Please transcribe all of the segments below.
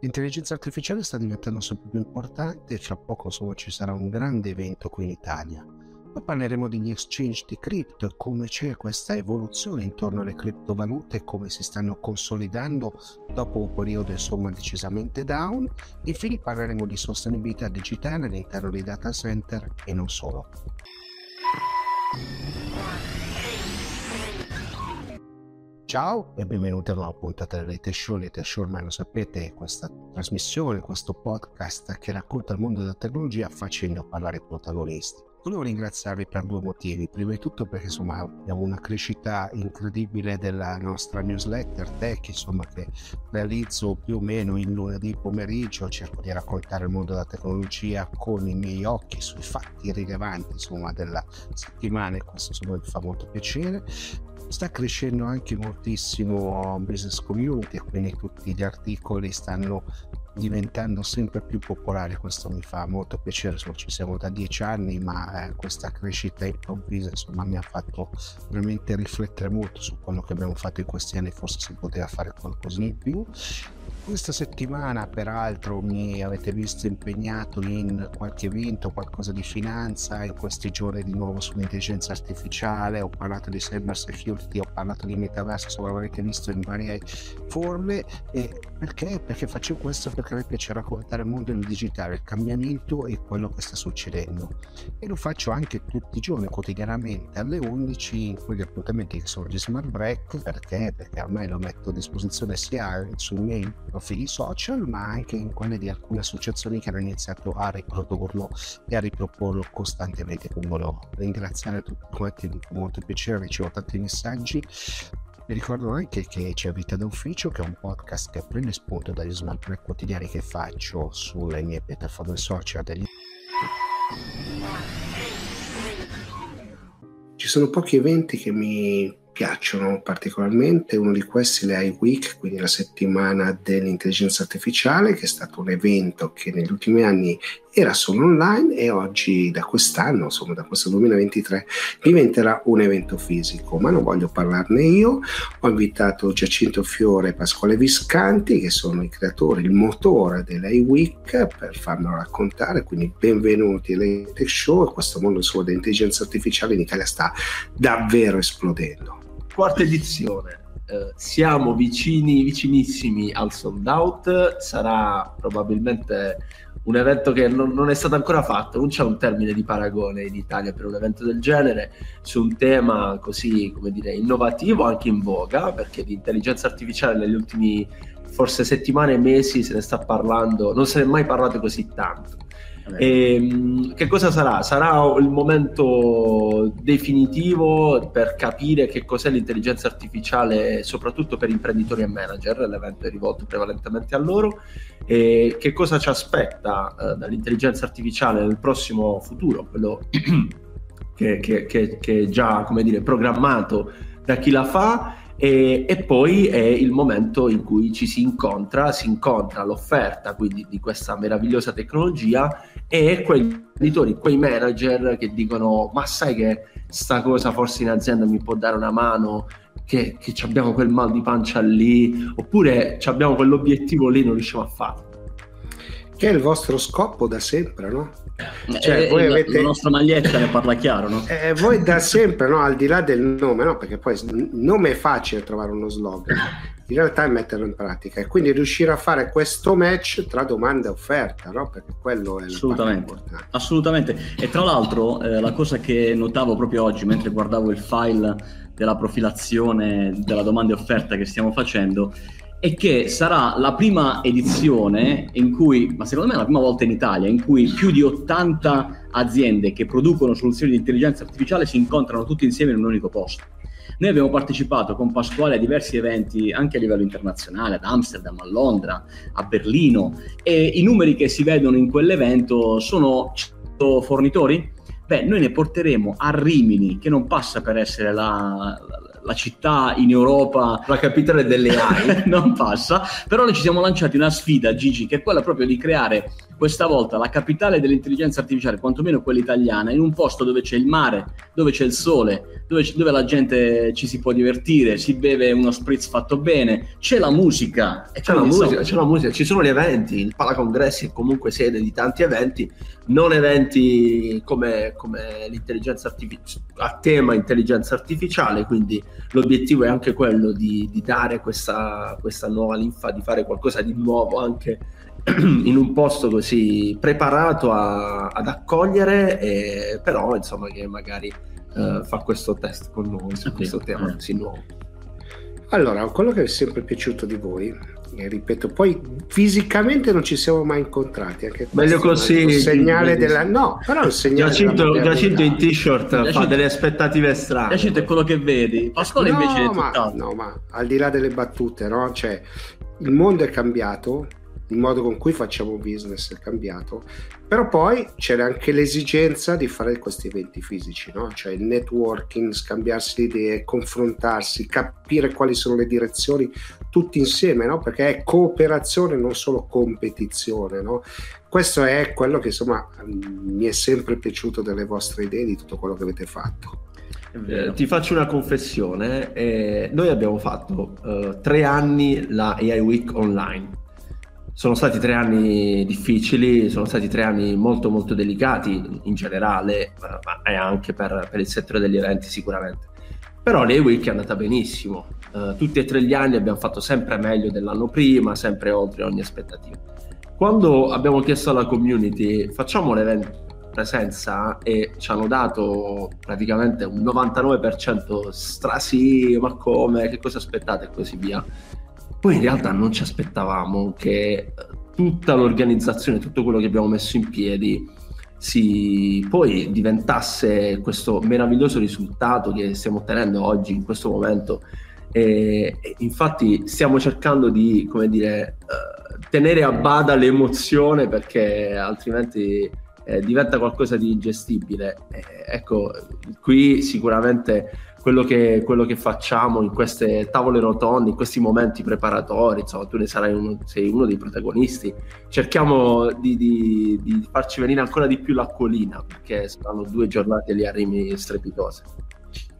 L'intelligenza artificiale sta diventando sempre più importante e fra poco insomma, ci sarà un grande evento qui in Italia. Poi parleremo degli exchange di cripto e come c'è questa evoluzione intorno alle criptovalute e come si stanno consolidando dopo un periodo insomma decisamente down. Infine parleremo di sostenibilità digitale all'interno dei data center e non solo. Ciao e benvenuti a una puntata del Late Show. Late Show ormai lo sapete, questa trasmissione, questo podcast che racconta il mondo della tecnologia facendo parlare i protagonisti. Volevo ringraziarvi per due motivi. Prima di tutto perché insomma abbiamo una crescita incredibile della nostra newsletter tech, insomma che realizzo più o meno il lunedì pomeriggio, cerco di raccontare il mondo della tecnologia con i miei occhi sui fatti rilevanti insomma della settimana e questo insomma mi fa molto piacere sta crescendo anche moltissimo business community quindi tutti gli articoli stanno diventando sempre più popolari. Questo mi fa molto piacere insomma, ci siamo da dieci anni ma eh, questa crescita improvvisa insomma mi ha fatto veramente riflettere molto su quello che abbiamo fatto in questi anni. Forse si poteva fare qualcosa in più questa settimana, peraltro, mi avete visto impegnato in qualche evento, qualcosa di finanza, in questi giorni di nuovo sull'intelligenza artificiale, ho parlato di cyber security, ho parlato di metaverso, insomma l'avrete visto in varie forme. E perché? Perché faccio questo perché mi piace raccontare il mondo del digitale, il cambiamento e quello che sta succedendo. E lo faccio anche tutti i giorni, quotidianamente, alle 11, in quegli appuntamenti che sono di Smart Break, perché? Perché ormai lo metto a disposizione sia sui miei profili social, ma anche in quelle di alcune associazioni che hanno iniziato a riprodurlo e a riproporlo costantemente. Quindi volevo ringraziare tutti quanti, con molto piacere, ricevo tanti messaggi. Vi ricordo anche che c'è Vita d'Ufficio, che è un podcast che prende spunto dagli break quotidiani che faccio sulle mie piattaforme social. Degli... Ci sono pochi eventi che mi piacciono particolarmente, uno di questi è iWeek, quindi la settimana dell'intelligenza artificiale, che è stato un evento che negli ultimi anni era solo online e oggi da quest'anno, insomma da questo 2023, diventerà un evento fisico, ma non voglio parlarne io, ho invitato Giacinto Fiore e Pasquale Viscanti, che sono i creatori, il motore dell'iWeek, per farmelo raccontare, quindi benvenuti all'Etech Show. E questo mondo insomma, dell'intelligenza artificiale in Italia sta davvero esplodendo quarta edizione. Eh, siamo vicini, vicinissimi al sold out. Sarà probabilmente un evento che non, non, è stato ancora fatto, non c'è un termine di paragone in Italia per un evento del genere su un tema così, come dire, innovativo, anche in voga, perché di intelligenza artificiale negli ultimi forse settimane e mesi se ne sta parlando, non se ne è mai parlato così tanto. E, ehm, che cosa sarà? Sarà il momento definitivo per capire che cos'è l'intelligenza artificiale, soprattutto per imprenditori e manager. L'evento è rivolto prevalentemente a loro. E che cosa ci aspetta eh, dall'intelligenza artificiale nel prossimo futuro, quello che, che, che, che, è già dire, programmato da chi la fa e, e, poi è il momento in cui ci si incontra, si incontra l'offerta quindi di questa meravigliosa tecnologia e quegli editori, quei manager che dicono ma sai che sta cosa forse in azienda mi può dare una mano, che, che abbiamo quel mal di pancia lì, oppure abbiamo quell'obiettivo lì non riusciamo a farlo. Che è il vostro scopo da sempre, no? Cioè, eh, voi la, avete... la nostra maglietta ne parla chiaro, no? Eh, voi da sempre, no? Al di là del nome, no? Perché poi il nome è facile trovare uno slogan, in realtà è metterlo in pratica e quindi riuscire a fare questo match tra domanda e offerta, no? Perché quello è assolutamente, assolutamente. E tra l'altro, eh, la cosa che notavo proprio oggi mentre guardavo il file della profilazione della domanda e offerta che stiamo facendo e che sarà la prima edizione in cui, ma secondo me è la prima volta in Italia, in cui più di 80 aziende che producono soluzioni di intelligenza artificiale si incontrano tutti insieme in un unico posto. Noi abbiamo partecipato con Pasquale a diversi eventi anche a livello internazionale, ad Amsterdam, a Londra, a Berlino e i numeri che si vedono in quell'evento sono 100 fornitori? Beh, noi ne porteremo a Rimini, che non passa per essere la, la città in Europa, la capitale delle AI, non passa, però noi ci siamo lanciati una sfida, Gigi, che è quella proprio di creare questa volta la capitale dell'intelligenza artificiale, quantomeno quella italiana, in un posto dove c'è il mare, dove c'è il sole, dove, dove la gente ci si può divertire, si beve uno spritz fatto bene, c'è la musica. C'è la musica, c'è la musica, ci sono gli eventi, il Palacongressi è comunque sede di tanti eventi, non eventi come, come l'intelligenza artificiale, a tema intelligenza artificiale, quindi l'obiettivo è anche quello di, di dare questa, questa nuova linfa, di fare qualcosa di nuovo anche in un posto così preparato a, ad accogliere, e, però insomma che magari uh, fa questo test con noi su questo tema così nuovo. Allora, quello che è sempre piaciuto di voi, e ripeto, poi fisicamente non ci siamo mai incontrati. Anche Meglio così. Il segnale della... No, però il segnale Giacinto, Giacinto in t-shirt Giacinto, fa delle aspettative strane. Giacinto è quello che vedi. Pasquale no, invece ma, No, ma al di là delle battute, no? Cioè, il mondo è cambiato, il modo con cui facciamo business è cambiato, però poi c'era anche l'esigenza di fare questi eventi fisici, no? cioè il networking, scambiarsi idee, confrontarsi, capire quali sono le direzioni tutti insieme, no? perché è cooperazione, non solo competizione. No? Questo è quello che insomma mi è sempre piaciuto delle vostre idee, di tutto quello che avete fatto. Eh, ti faccio una confessione, eh, noi abbiamo fatto eh, tre anni la AI Week online sono stati tre anni difficili, sono stati tre anni molto molto delicati in generale, ma e anche per, per, il settore degli eventi sicuramente. Però l'E Week è andata benissimo, uh, tutti e tre gli anni abbiamo fatto sempre meglio dell'anno prima, sempre oltre ogni aspettativa. Quando abbiamo chiesto alla community facciamo l'evento presenza e ci hanno dato praticamente un 99% stra sì, ma come, che cosa aspettate e così via poi in realtà non ci aspettavamo che eh, tutta l'organizzazione, tutto quello che abbiamo messo in piedi, si poi diventasse questo meraviglioso risultato che stiamo ottenendo oggi in questo momento. E, infatti stiamo cercando di, come dire, uh, tenere a bada l'emozione perché altrimenti eh, diventa qualcosa di ingestibile. Eh, ecco, qui sicuramente quello che, quello che, facciamo in queste tavole rotonde, in questi momenti preparatori, insomma, tu ne sarai uno, sei uno dei protagonisti. Cerchiamo di, di, di farci venire ancora di più l'acquolina, perché saranno due giornate lì a Rimi strepitose.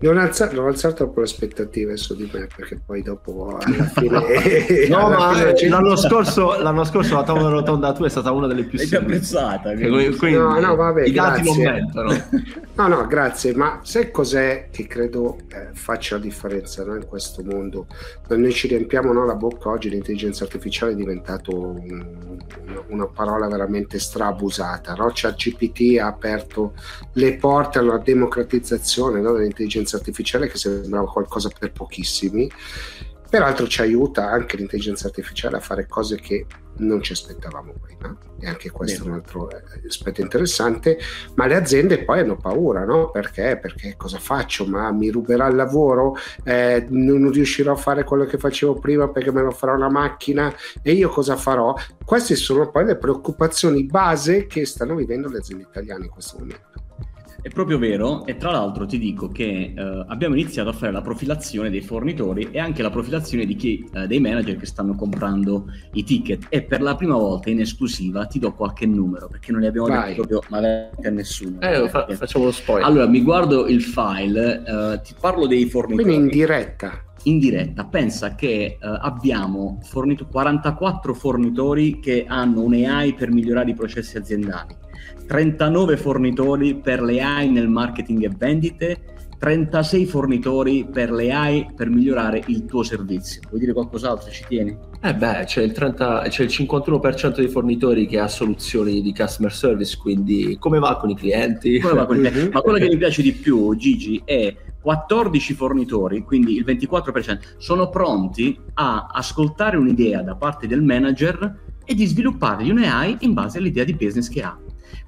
Non, alza, non alzare troppo le aspettative su di me perché poi dopo alla fine... no, alla ma fine l'anno, scorso, l'anno scorso la tavola rotonda tua è stata una delle più L'hai apprezzata. Quindi, quindi no, no, vabbè, i dati non mentono. no, no, grazie, ma sai cos'è che credo eh, faccia la differenza no, in questo mondo? Noi ci riempiamo no, la bocca oggi, l'intelligenza artificiale è diventato un, una parola veramente strabusata. No? Cioè, GPT ha aperto le porte alla democratizzazione no, dell'intelligenza l'intelligenza artificiale che sembrava qualcosa per pochissimi. Peraltro ci aiuta anche l'intelligenza artificiale a fare cose che non ci aspettavamo prima, e anche questo Bene. è un altro eh, aspetto interessante, ma le aziende poi hanno paura, no? Perché? Perché cosa faccio? Ma mi ruberà il lavoro? Eh, non riuscirò a fare quello che facevo prima perché me lo farà una macchina e io cosa farò? Queste sono poi le preoccupazioni base che stanno vivendo le aziende italiane in questo momento. È proprio vero e tra l'altro ti dico che eh, abbiamo iniziato a fare la profilazione dei fornitori e anche la profilazione di chi, eh, dei manager che stanno comprando i ticket e per la prima volta in esclusiva ti do qualche numero perché non li abbiamo Vai. detto proprio ma a nessuno. Eh, fa- facciamo lo spoiler. Allora mi guardo il file, eh, ti parlo dei fornitori. Quindi in diretta in diretta. Pensa che uh, abbiamo fornito 44 fornitori che hanno un AI per migliorare i processi aziendali. 39 fornitori per le AI nel marketing e vendite, 36 fornitori per le AI per migliorare il tuo servizio. Vuoi dire qualcos'altro? Ci tieni? Eh beh, c'è il, 30, c'è il 51% dei fornitori che ha soluzioni di customer service, quindi come va con i clienti? Con i clienti? Ma quello che mi piace di più, Gigi, è 14 fornitori, quindi il 24%, sono pronti a ascoltare un'idea da parte del manager e di sviluppargli un AI in base all'idea di business che ha.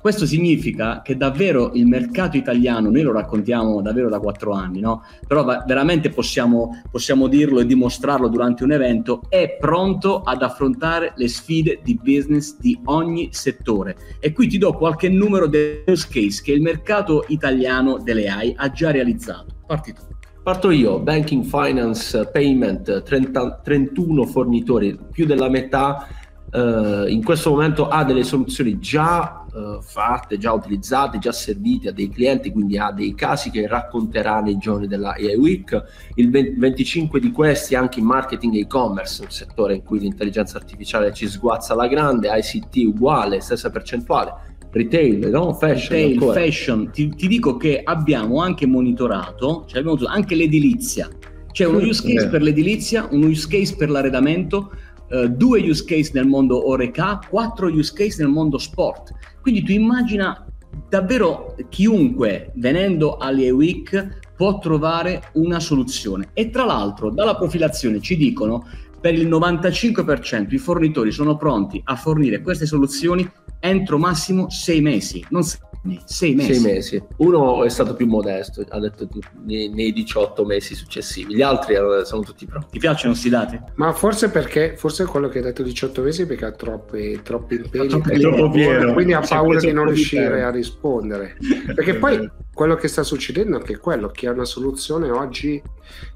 Questo significa che davvero il mercato italiano, noi lo raccontiamo davvero da quattro anni, no? però va- veramente possiamo, possiamo dirlo e dimostrarlo durante un evento, è pronto ad affrontare le sfide di business di ogni settore. E qui ti do qualche numero del use case che il mercato italiano delle AI ha già realizzato. Parti tu. Parto io, banking, finance, payment, 30, 31 fornitori, più della metà eh, in questo momento ha delle soluzioni già eh, fatte, già utilizzate, già servite a dei clienti, quindi ha dei casi che racconterà nei giorni della AI Week. Il 20, 25 di questi anche in marketing e e-commerce, un settore in cui l'intelligenza artificiale ci sguazza alla grande, ICT uguale, stessa percentuale. Retail, no? Fashion. Retail, fashion. Ti, ti, dico che abbiamo anche monitorato, cioè abbiamo anche l'edilizia. C'è uno use case per l'edilizia, uno use case per l'arredamento, uh, due use case nel mondo Oreca, quattro use case nel mondo sport. Quindi tu immagina davvero chiunque venendo alle Week può trovare una soluzione. E tra l'altro dalla profilazione ci dicono per il 95% i fornitori sono pronti a fornire queste soluzioni entro massimo sei mesi, non sei sei mesi. sei mesi. Uno è stato più modesto, ha detto nei, nei 18 mesi successivi, gli altri sono tutti pronti. Ti piacciono questi dati? Ma forse perché, forse quello che ha detto 18 mesi perché ha troppi, troppi impegni, troppo troppo pieno. quindi ha paura di non riuscire a rispondere. Perché poi quello che sta succedendo è che quello che ha una soluzione oggi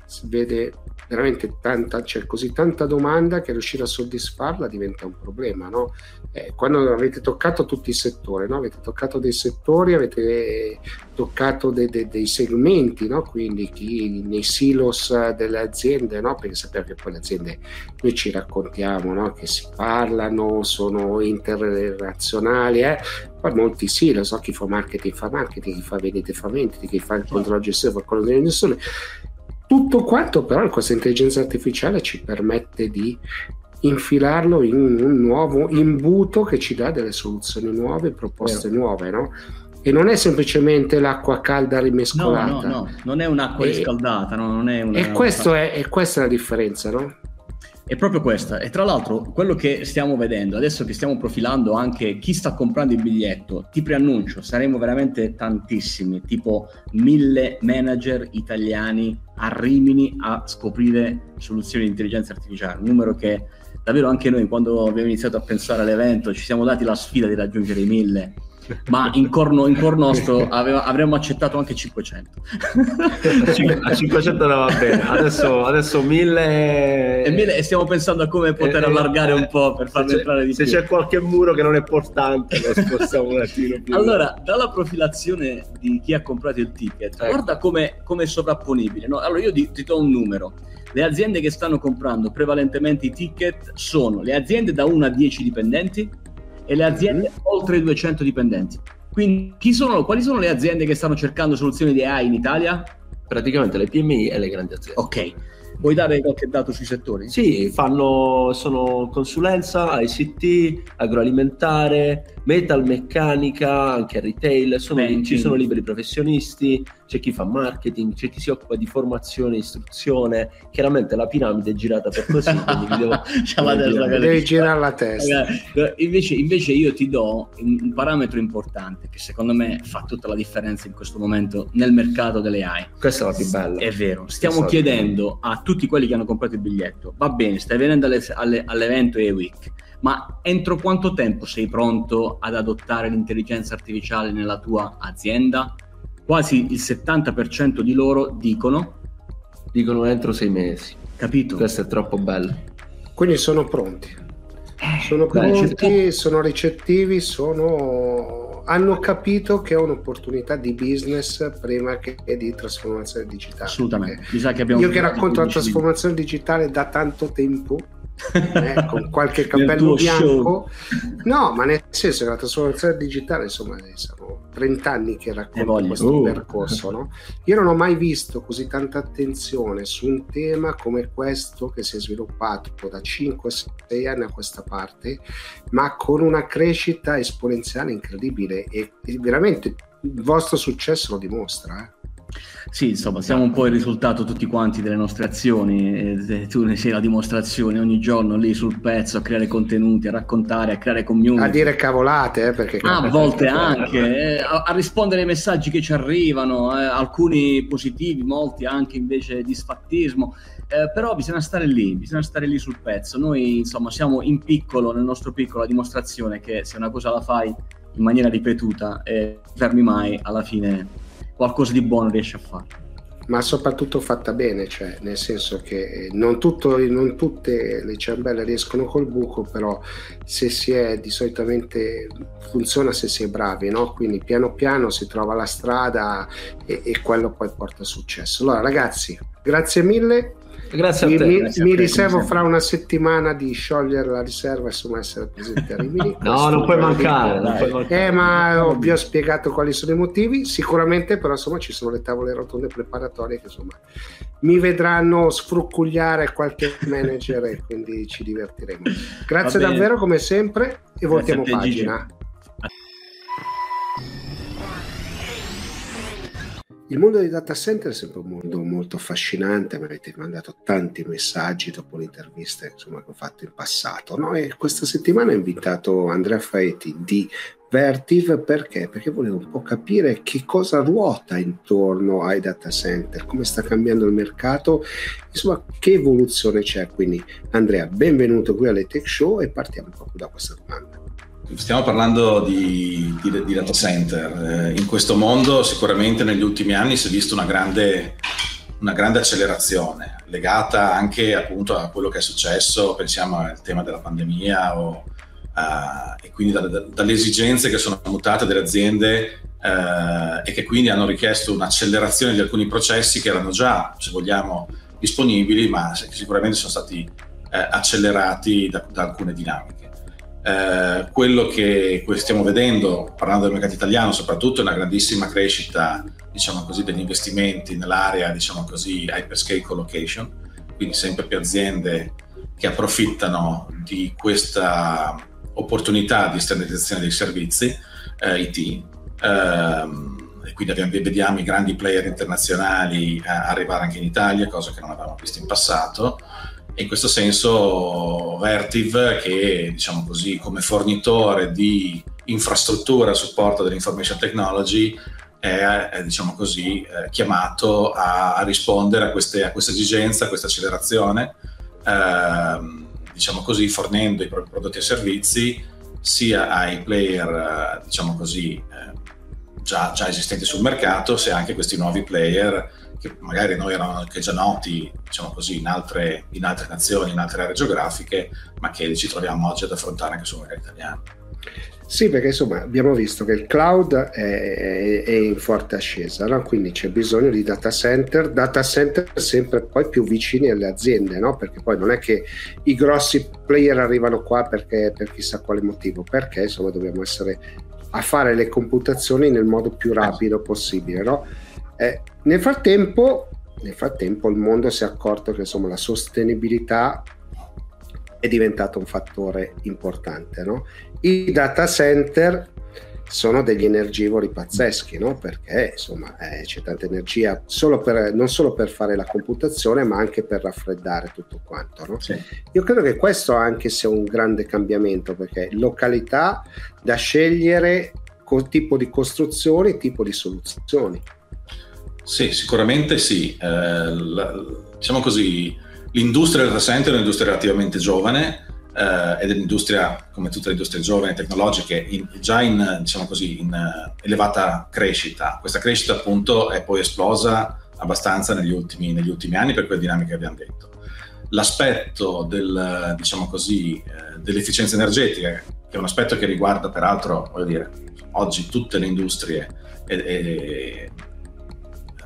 si vede veramente tanta, c'è così tanta domanda che riuscire a soddisfarla diventa un problema. No? Eh, quando avete toccato tutti i settori, no? avete toccato dei settori, avete toccato de, de, dei segmenti, no? quindi chi nei silos delle aziende, no? perché sappiamo che poi le aziende noi ci raccontiamo che si parlano, sono interrelazionali, eh? poi molti silos, so chi fa marketing fa marketing, chi fa vendite fa vendite, chi fa il controllo gestione fa quello di gestione tutto quanto però questa intelligenza artificiale ci permette di infilarlo in un nuovo imbuto che ci dà delle soluzioni nuove, proposte Vero. nuove, no? E non è semplicemente l'acqua calda rimescolata. No, no, no, non è un'acqua e, riscaldata, no? non è una, e, questo è, e questa è la differenza, no? È proprio questa. E tra l'altro, quello che stiamo vedendo, adesso che stiamo profilando anche chi sta comprando il biglietto, ti preannuncio, saremo veramente tantissimi, tipo mille manager italiani a Rimini a scoprire soluzioni di intelligenza artificiale. Un numero che davvero anche noi, quando abbiamo iniziato a pensare all'evento, ci siamo dati la sfida di raggiungere i mille ma in corno, in cor nostro aveva, avremmo accettato anche 500 a 500 no, va bene. Adesso, adesso 1000 e, 1000 e stiamo pensando a come poter eh, allargare eh, un po' per farlo entrare di se più. se c'è qualche muro che non è portante lo spostiamo un attimo più allora dalla profilazione di chi ha comprato il ticket ecco. guarda come è sovrapponibile no? allora io ti, ti do un numero. Le aziende che stanno comprando prevalentemente i ticket sono le aziende da 1 a 10 dipendenti e le aziende mm-hmm. oltre i 200 dipendenti. Quindi sono, quali sono le aziende che stanno cercando soluzioni di AI in Italia? Praticamente le PMI e le grandi aziende. Ok. Vuoi dare qualche dato sui settori? Sì, fanno, sono consulenza, ICT, agroalimentare, metalmeccanica, anche retail, sono, ci sono liberi professionisti, c'è chi fa marketing, c'è chi si occupa di formazione, istruzione. Chiaramente la piramide è girata per così, quindi mi devo, devo devi girare la testa. Invece, invece, io ti do un parametro importante che secondo me fa tutta la differenza in questo momento nel mercato delle AI. Questa è la più bella. È vero, stiamo chiedendo a tutti quelli che hanno comprato il biglietto, va bene, stai venendo alle, alle, all'evento E-Week, ma entro quanto tempo sei pronto ad adottare l'intelligenza artificiale nella tua azienda? Quasi il 70% di loro dicono... Dicono entro sei mesi. Capito? Questo è troppo bello. Quindi sono pronti. Eh, sono pronti, sono ricettivi, sono... hanno capito che è un'opportunità di business prima che di trasformazione digitale. Assolutamente. Che Io che racconto la trasformazione digitale da tanto tempo, eh, con qualche cappello bianco. No, ma nel senso che la trasformazione digitale, insomma, sono 30 anni che racconto questo uh. percorso. No? Io non ho mai visto così tanta attenzione su un tema come questo che si è sviluppato da 5-6 anni a questa parte, ma con una crescita esponenziale incredibile e veramente il vostro successo lo dimostra. Eh? Sì, insomma, siamo un po' il risultato tutti quanti delle nostre azioni, eh, tu ne sei la dimostrazione ogni giorno lì sul pezzo a creare contenuti, a raccontare, a creare community. A dire cavolate, eh, perché... Ah, a volte anche, eh, a, a, rispondere ai messaggi che ci arrivano, eh, alcuni positivi, molti anche invece di sfattismo. Eh, però bisogna stare lì, bisogna stare lì sul pezzo. Noi insomma siamo in piccolo, nel nostro piccolo, la dimostrazione che se una cosa la fai in maniera ripetuta e fermi mai, alla fine qualcosa di buono riesce a fare. ma soprattutto fatta bene, cioè nel senso che non, tutto, non, tutte le ciambelle riescono col buco, però se si è di solitamente funziona se si è bravi, no? quindi piano piano si trova la strada e, e quello poi porta successo. Allora ragazzi, grazie mille Grazie a te. Mi, grazie mi a te, riservo fra una settimana di sciogliere la riserva e insomma essere presente a Rimini. no, non puoi mancare. Non puoi mancare. Eh, ma vi ho spiegato quali sono i motivi. Sicuramente, però, insomma, ci sono le tavole rotonde preparatorie che insomma mi vedranno sfruccugliare qualche manager e quindi ci divertiremo. Grazie davvero, come sempre, e voltiamo pagina. Gigi. Il mondo dei data center è sempre un mondo molto affascinante, mi avete mandato tanti messaggi dopo le interviste insomma, che ho fatto in passato. No? E questa settimana ho invitato Andrea Faeti di Vertiv perché? Perché volevo un po' capire che cosa ruota intorno ai data center, come sta cambiando il mercato, insomma che evoluzione c'è. Quindi Andrea, benvenuto qui alle Tech Show e partiamo proprio da questa domanda. Stiamo parlando di, di, di data center. Eh, in questo mondo sicuramente negli ultimi anni si è vista una grande, una grande accelerazione legata anche appunto a quello che è successo, pensiamo al tema della pandemia o, uh, e quindi da, da, dalle esigenze che sono mutate delle aziende uh, e che quindi hanno richiesto un'accelerazione di alcuni processi che erano già, se vogliamo, disponibili, ma che sicuramente sono stati uh, accelerati da, da alcune dinamiche. Eh, quello che stiamo vedendo, parlando del mercato italiano, soprattutto è una grandissima crescita, diciamo così, degli investimenti nell'area, diciamo così, hyperscale collocation, quindi sempre più aziende che approfittano di questa opportunità di standardizzazione dei servizi eh, IT. Ehm, e quindi vediamo i grandi player internazionali eh, arrivare anche in Italia, cosa che non avevamo visto in passato. E in questo senso Vertiv, che diciamo così, come fornitore di infrastruttura a supporto dell'information technology, è, è diciamo così, è chiamato a, a, rispondere a, queste, a, questa esigenza, a questa accelerazione, ehm, diciamo così, fornendo i propri prodotti e servizi sia ai player, diciamo così, eh, già, già esistenti sul mercato, sia anche questi nuovi player che magari noi erano anche già noti, diciamo così, in altre, in altre nazioni, in altre aree geografiche, ma che ci troviamo oggi ad affrontare anche sul mercato italiano. Sì, perché insomma abbiamo visto che il cloud è, è in forte ascesa, no? quindi c'è bisogno di data center, data center sempre poi più vicini alle aziende, no? perché poi non è che i grossi player arrivano qua perché, per chissà quale motivo, perché insomma dobbiamo essere a fare le computazioni nel modo più rapido possibile. No? Eh, nel, frattempo, nel frattempo il mondo si è accorto che insomma, la sostenibilità è diventato un fattore importante. No? I data center sono degli energivori pazzeschi, no? perché insomma eh, c'è tanta energia solo per, non solo per fare la computazione, ma anche per raffreddare tutto quanto. No? Sì. Io credo che questo anche sia un grande cambiamento, perché località da scegliere, tipo di costruzioni, tipo di soluzioni. Sì, sicuramente sì. Eh, la, diciamo così, l'industria del data center è un'industria relativamente giovane eh, ed è un'industria, come tutte le industrie giovani e tecnologiche, in, già in, diciamo così, in uh, elevata crescita. Questa crescita appunto è poi esplosa abbastanza negli ultimi, negli ultimi anni per quelle dinamiche che abbiamo detto. L'aspetto del, diciamo così, eh, dell'efficienza energetica, che è un aspetto che riguarda peraltro, voglio dire, oggi tutte le industrie e, e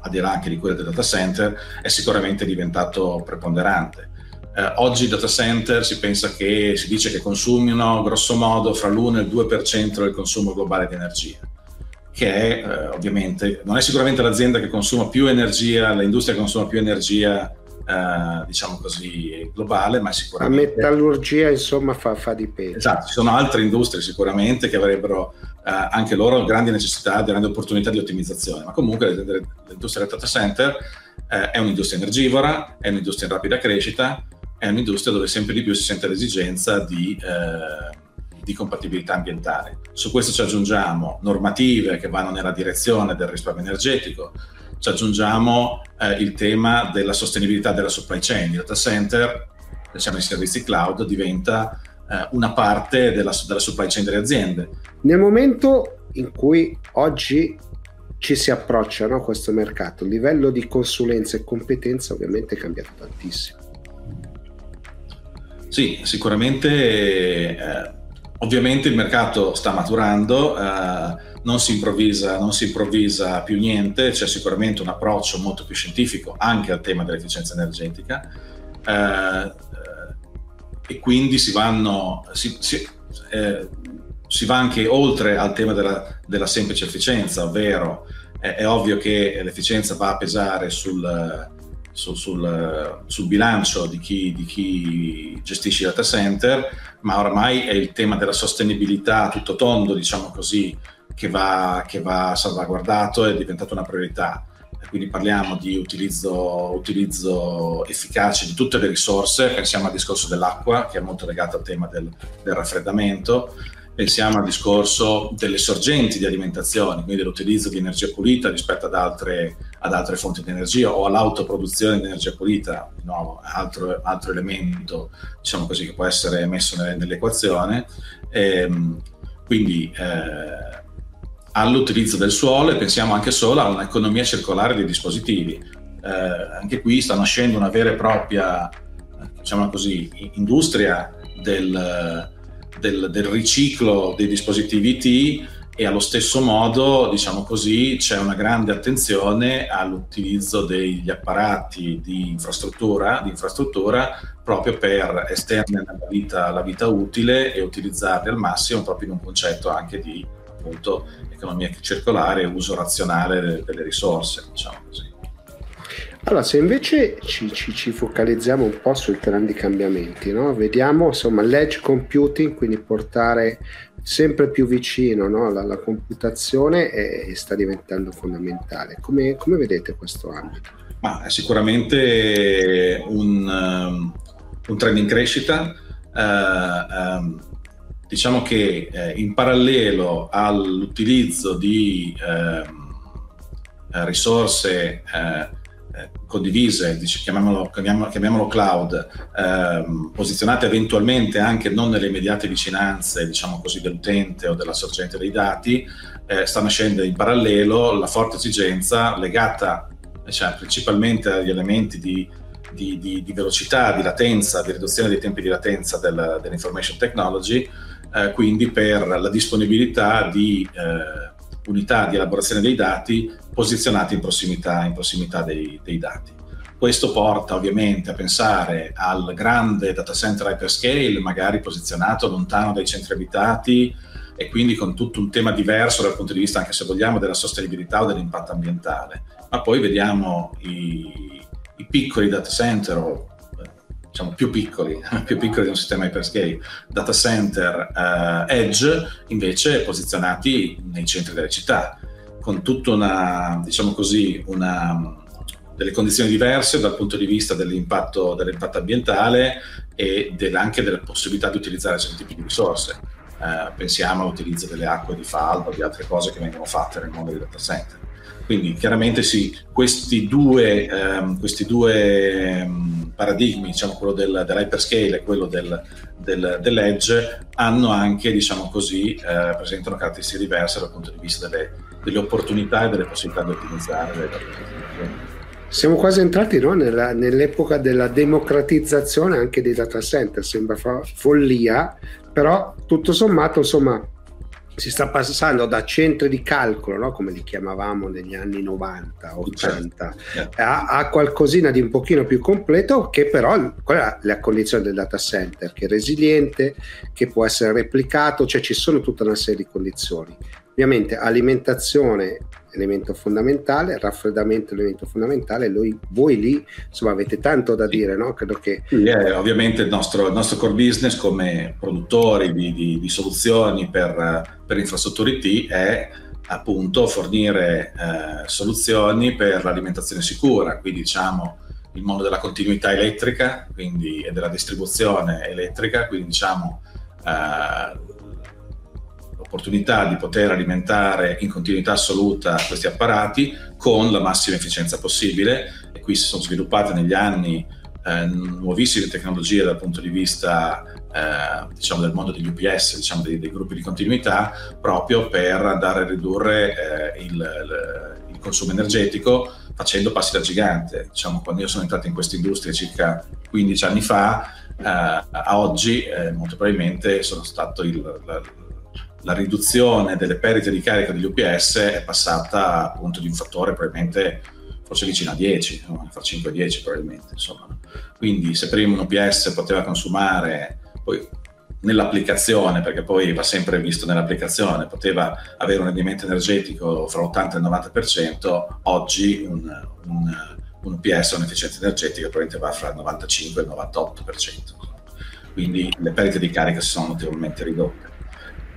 al di anche di quella del data center, è sicuramente diventato preponderante. Eh, oggi i data center si pensa che si dice che consumino grosso modo fra l'1 e il 2% del consumo globale di energia, che è eh, ovviamente non è sicuramente l'azienda che consuma più energia, l'industria che consuma più energia eh, diciamo così, globale, ma sicuramente... La metallurgia, insomma, fa, fa di peso. Esatto, ci sono altre industrie sicuramente che avrebbero eh, anche loro grandi necessità, grandi opportunità di ottimizzazione, ma comunque l'industria del data center eh, è un'industria energivora, è un'industria in rapida crescita, è un'industria dove sempre di più si sente l'esigenza di, eh, di compatibilità ambientale. Su questo ci aggiungiamo normative che vanno nella direzione del risparmio energetico, ci aggiungiamo eh, il tema della sostenibilità della supply chain. Il data center, diciamo i servizi cloud, diventa eh, una parte della, della supply chain delle aziende. Nel momento in cui oggi ci si approccia no, a questo mercato? Il livello di consulenza e competenza ovviamente è cambiato tantissimo. Sì, sicuramente, eh, ovviamente il mercato sta maturando, eh, non, si non, si improvvisa, più niente, c'è sicuramente un approccio molto più scientifico anche al tema dell'efficienza energetica eh, e quindi si, vanno, si, si, eh, si, va anche oltre al tema della, della semplice efficienza, ovvero è ovvio che l'efficienza va a pesare sul su, sul, sul, bilancio di chi, di chi, gestisce i data center, ma oramai è il tema della sostenibilità tutto tondo, diciamo così, che va, che va salvaguardato, è diventata una priorità. Quindi parliamo di utilizzo, utilizzo, efficace di tutte le risorse, pensiamo al discorso dell'acqua, che è molto legato al tema del, del raffreddamento, pensiamo al discorso delle sorgenti di alimentazione, quindi dell'utilizzo di energia pulita rispetto ad altre, ad altre fonti di energia o all'autoproduzione di energia pulita, di nuovo altro, altro elemento diciamo così, che può essere messo nell'equazione. E, ehm, quindi eh, all'utilizzo del suolo e pensiamo anche solo a un'economia circolare dei dispositivi. Eh, anche qui sta nascendo una vera e propria diciamo così, industria del del, del riciclo dei dispositivi IT e allo stesso modo, diciamo così, c'è una grande attenzione all'utilizzo degli apparati di infrastruttura, di infrastruttura proprio per estendere la vita, la vita utile e utilizzarli al massimo proprio in un concetto anche di appunto economia circolare e uso razionale delle risorse, diciamo così. Allora, se invece ci, ci, ci, focalizziamo un po' sui grandi cambiamenti, no? vediamo insomma l'edge computing, quindi portare sempre più vicino no? la, la, computazione e, sta diventando fondamentale. Come, come vedete questo ambito? Ma è sicuramente un, um, un trend in crescita. Uh, um, diciamo che eh, in parallelo all'utilizzo di eh, risorse eh, eh, condivise, dice, chiamiamolo, chiamiamolo, cloud, ehm, posizionate eventualmente anche non nelle immediate vicinanze, diciamo così, dell'utente o della sorgente dei dati, eh, sta nascendo in parallelo la forte esigenza legata cioè, principalmente agli elementi di, di, di, di, velocità, di latenza, di riduzione dei tempi di latenza del, dell'information technology, eh, quindi per la disponibilità di eh, unità di elaborazione dei dati posizionati in prossimità, in prossimità dei, dei, dati. Questo porta ovviamente a pensare al grande data center hyperscale, magari posizionato lontano dai centri abitati e quindi con tutto un tema diverso dal punto di vista, anche se vogliamo, della sostenibilità o dell'impatto ambientale. Ma poi vediamo i, i piccoli data center o diciamo, più piccoli, più piccoli di un sistema hyperscale, data center uh, edge invece posizionati nei centri delle città, con tutta una, diciamo così, una, delle condizioni diverse dal punto di vista dell'impatto, dell'impatto ambientale e del, anche della possibilità di utilizzare certi tipi di risorse. Uh, pensiamo all'utilizzo delle acque di falda o di altre cose che vengono fatte nel mondo dei data center. Quindi chiaramente sì, questi due, um, questi due um, paradigmi, diciamo quello del, dell'hyperscale e quello del, del, dell'edge, hanno anche, diciamo così, eh, presentano caratteristiche diverse dal punto di vista delle, delle opportunità e delle possibilità di ottimizzare le siamo quasi entrati no, nella, nell'epoca della democratizzazione anche dei data center, sembra fo- follia, però tutto sommato insomma si sta passando da centri di calcolo, no? come li chiamavamo negli anni 90, 80, certo. a, a, qualcosina di un pochino più completo che però quella è la condizione del data center, che è resiliente, che può essere replicato, cioè ci sono tutta una serie di condizioni. Ovviamente alimentazione elemento fondamentale, raffreddamento elemento fondamentale, voi, voi lì insomma avete tanto da dire, no? Credo che... È ovviamente il nostro, il nostro, core business come produttori di, di, di soluzioni per, per, infrastrutture IT è appunto fornire eh, soluzioni per l'alimentazione sicura, quindi diciamo il mondo della continuità elettrica quindi, e della distribuzione elettrica, quindi diciamo eh, l'opportunità di poter alimentare in continuità assoluta questi apparati con la massima efficienza possibile e qui si sono sviluppate negli anni eh, nuovissime tecnologie dal punto di vista eh, diciamo del mondo degli UPS, diciamo dei, dei, gruppi di continuità, proprio per andare a ridurre eh, il, il, consumo energetico facendo passi da gigante. Diciamo, quando io sono entrato in questa industria circa 15 anni fa, eh, a oggi eh, molto probabilmente sono stato il, la, la riduzione delle perdite di carica degli UPS è passata appunto di un fattore probabilmente forse vicino a 10, fra 5 e 10 probabilmente. Insomma. Quindi se prima un UPS poteva consumare, poi nell'applicazione, perché poi va sempre visto nell'applicazione, poteva avere un rendimento energetico fra l'80 e il 90%, oggi un, un, un UPS ha un'efficienza energetica probabilmente va fra il 95 e il 98%. Quindi le perdite di carica si sono notevolmente ridotte.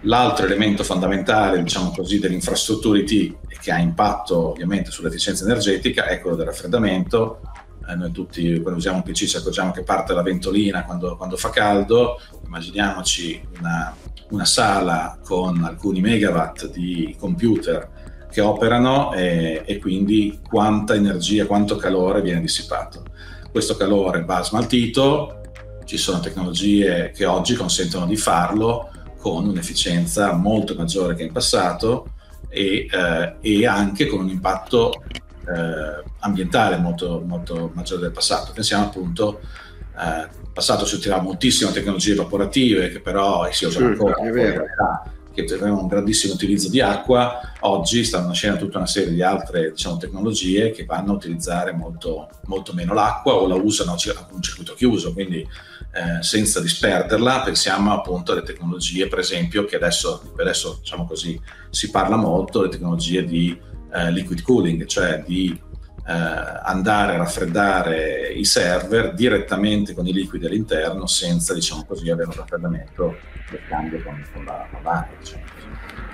L'altro elemento fondamentale, diciamo così, dell'infrastruttura IT e che ha impatto ovviamente sull'efficienza energetica è quello del raffreddamento. Eh, noi tutti quando usiamo un PC ci accorgiamo che parte la ventolina quando, quando fa caldo, immaginiamoci una, una, sala con alcuni megawatt di computer che operano e, e quindi quanta energia, quanto calore viene dissipato. Questo calore va smaltito, ci sono tecnologie che oggi consentono di farlo, con un'efficienza molto maggiore che in passato e, eh, e anche con un impatto eh, ambientale molto, molto, maggiore del passato. Pensiamo appunto, eh, in passato si utilizzava moltissimo tecnologie evaporative che però si usano ancora, che avevano un grandissimo utilizzo di acqua, oggi stanno nascendo tutta una serie di altre diciamo, tecnologie che vanno a utilizzare molto, molto meno l'acqua o la usano a un circuito chiuso, quindi eh, senza disperderla, pensiamo appunto alle tecnologie, per esempio, che adesso, adesso diciamo così, si parla molto, le tecnologie di eh, liquid cooling, cioè di andare a raffreddare i server direttamente con i liquidi all'interno senza, diciamo così, avere un raffreddamento che cambia con, con la, con l'acqua. Diciamo.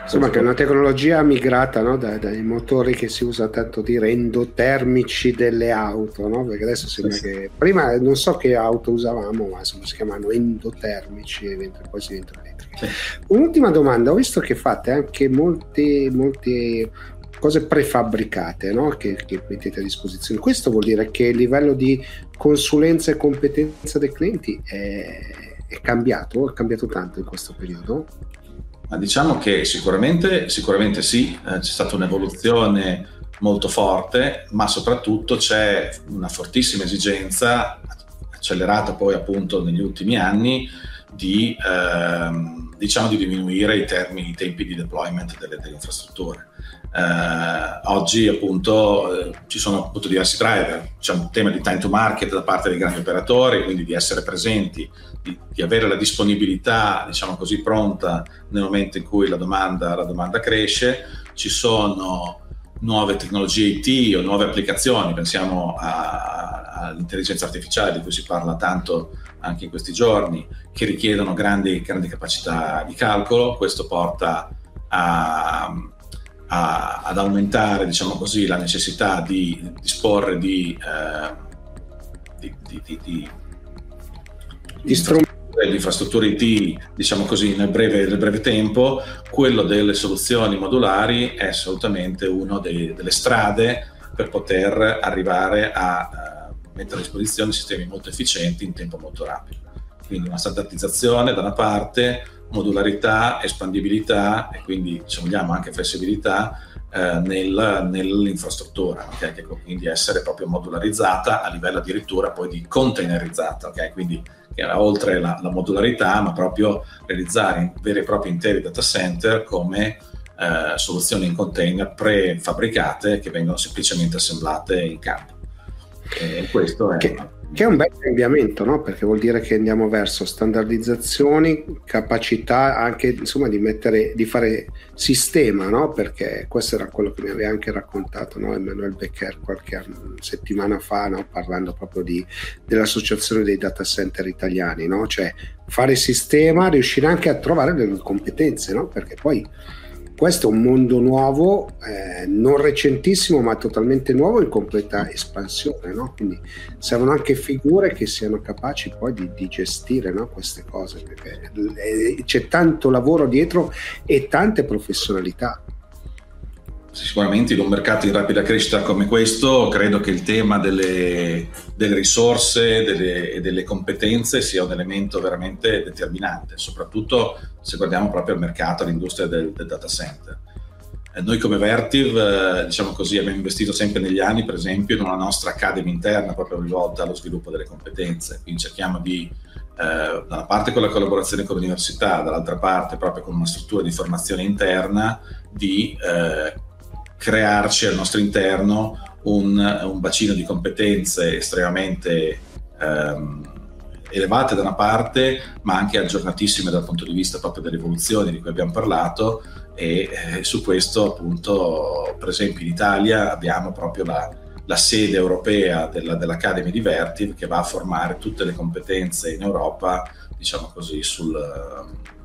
Insomma, che è una tecnologia migrata no? dai, dai, motori che si usa tanto dire endotermici delle auto, no? perché adesso sembra sì. che prima non so che auto usavamo, ma insomma, si chiamano endotermici e poi si diventano elettriche. Sì. Un'ultima domanda, ho visto che fate anche molte, molte cose prefabbricate no? che, che, mettete a disposizione. Questo vuol dire che il livello di consulenza e competenza dei clienti è, è cambiato, è cambiato tanto in questo periodo? Ma diciamo che sicuramente, sicuramente sì, eh, c'è stata un'evoluzione molto forte, ma soprattutto c'è una fortissima esigenza, accelerata poi appunto negli ultimi anni, di, ehm, diciamo di diminuire i, termini, i tempi di deployment delle, delle infrastrutture. Eh, oggi appunto eh, ci sono appunto diversi driver, c'è un tema di time to market da parte dei grandi operatori, quindi di essere presenti, di, di, avere la disponibilità diciamo così pronta nel momento in cui la domanda, la domanda cresce, ci sono nuove tecnologie IT o nuove applicazioni, pensiamo a, all'intelligenza artificiale di cui si parla tanto anche in questi giorni, che richiedono grandi, grandi capacità di calcolo, questo porta a a, ad aumentare diciamo così, la necessità di disporre di, eh, di, di, di, di strumenti di infrastrutture IT, diciamo così, nel breve, nel breve, tempo, quello delle soluzioni modulari è assolutamente una delle strade per poter arrivare a uh, mettere a disposizione sistemi molto efficienti in tempo molto rapido. Quindi una standardizzazione da una parte, modularità, espandibilità e quindi se vogliamo anche flessibilità eh, nel, nell'infrastruttura, okay? che quindi essere proprio modularizzata a livello addirittura poi di containerizzata, okay? quindi era oltre la, la, modularità, ma proprio realizzare veri e propri interi data center come eh, soluzioni in container prefabbricate che vengono semplicemente assemblate in campo. E questo è... Che che è un bel cambiamento, no? perché vuol dire che andiamo verso standardizzazioni, capacità anche insomma, di, mettere, di fare sistema, no? perché questo era quello che mi aveva anche raccontato no? Emanuele Becker qualche settimana fa, no? parlando proprio di, dell'associazione dei data center italiani, cioè fare sistema, riuscire anche a trovare delle competenze, perché poi questo è un mondo nuovo, eh, non recentissimo, ma totalmente nuovo in completa espansione. No? Quindi servono anche figure che siano capaci poi di, di gestire no? queste cose, perché eh, c'è tanto lavoro dietro e tante professionalità. Sicuramente in un mercato in rapida crescita come questo credo che il tema delle, delle risorse e delle competenze sia un elemento veramente determinante, soprattutto se guardiamo proprio al mercato, all'industria del, del data center. Eh, noi come Vertiv, eh, diciamo così, abbiamo investito sempre negli anni, per esempio, in una nostra academy interna proprio rivolta allo sviluppo delle competenze, quindi cerchiamo di eh, da una parte con la collaborazione con l'università, dall'altra parte proprio con una struttura di formazione interna di eh, crearci al nostro interno un, un bacino di competenze estremamente ehm, elevate da una parte, ma anche aggiornatissime dal punto di vista proprio delle evoluzioni di cui abbiamo parlato. E eh, su questo appunto, per esempio in Italia abbiamo proprio la, la sede europea della, dell'Academy di Vertiv che va a formare tutte le competenze in Europa, diciamo così, sul,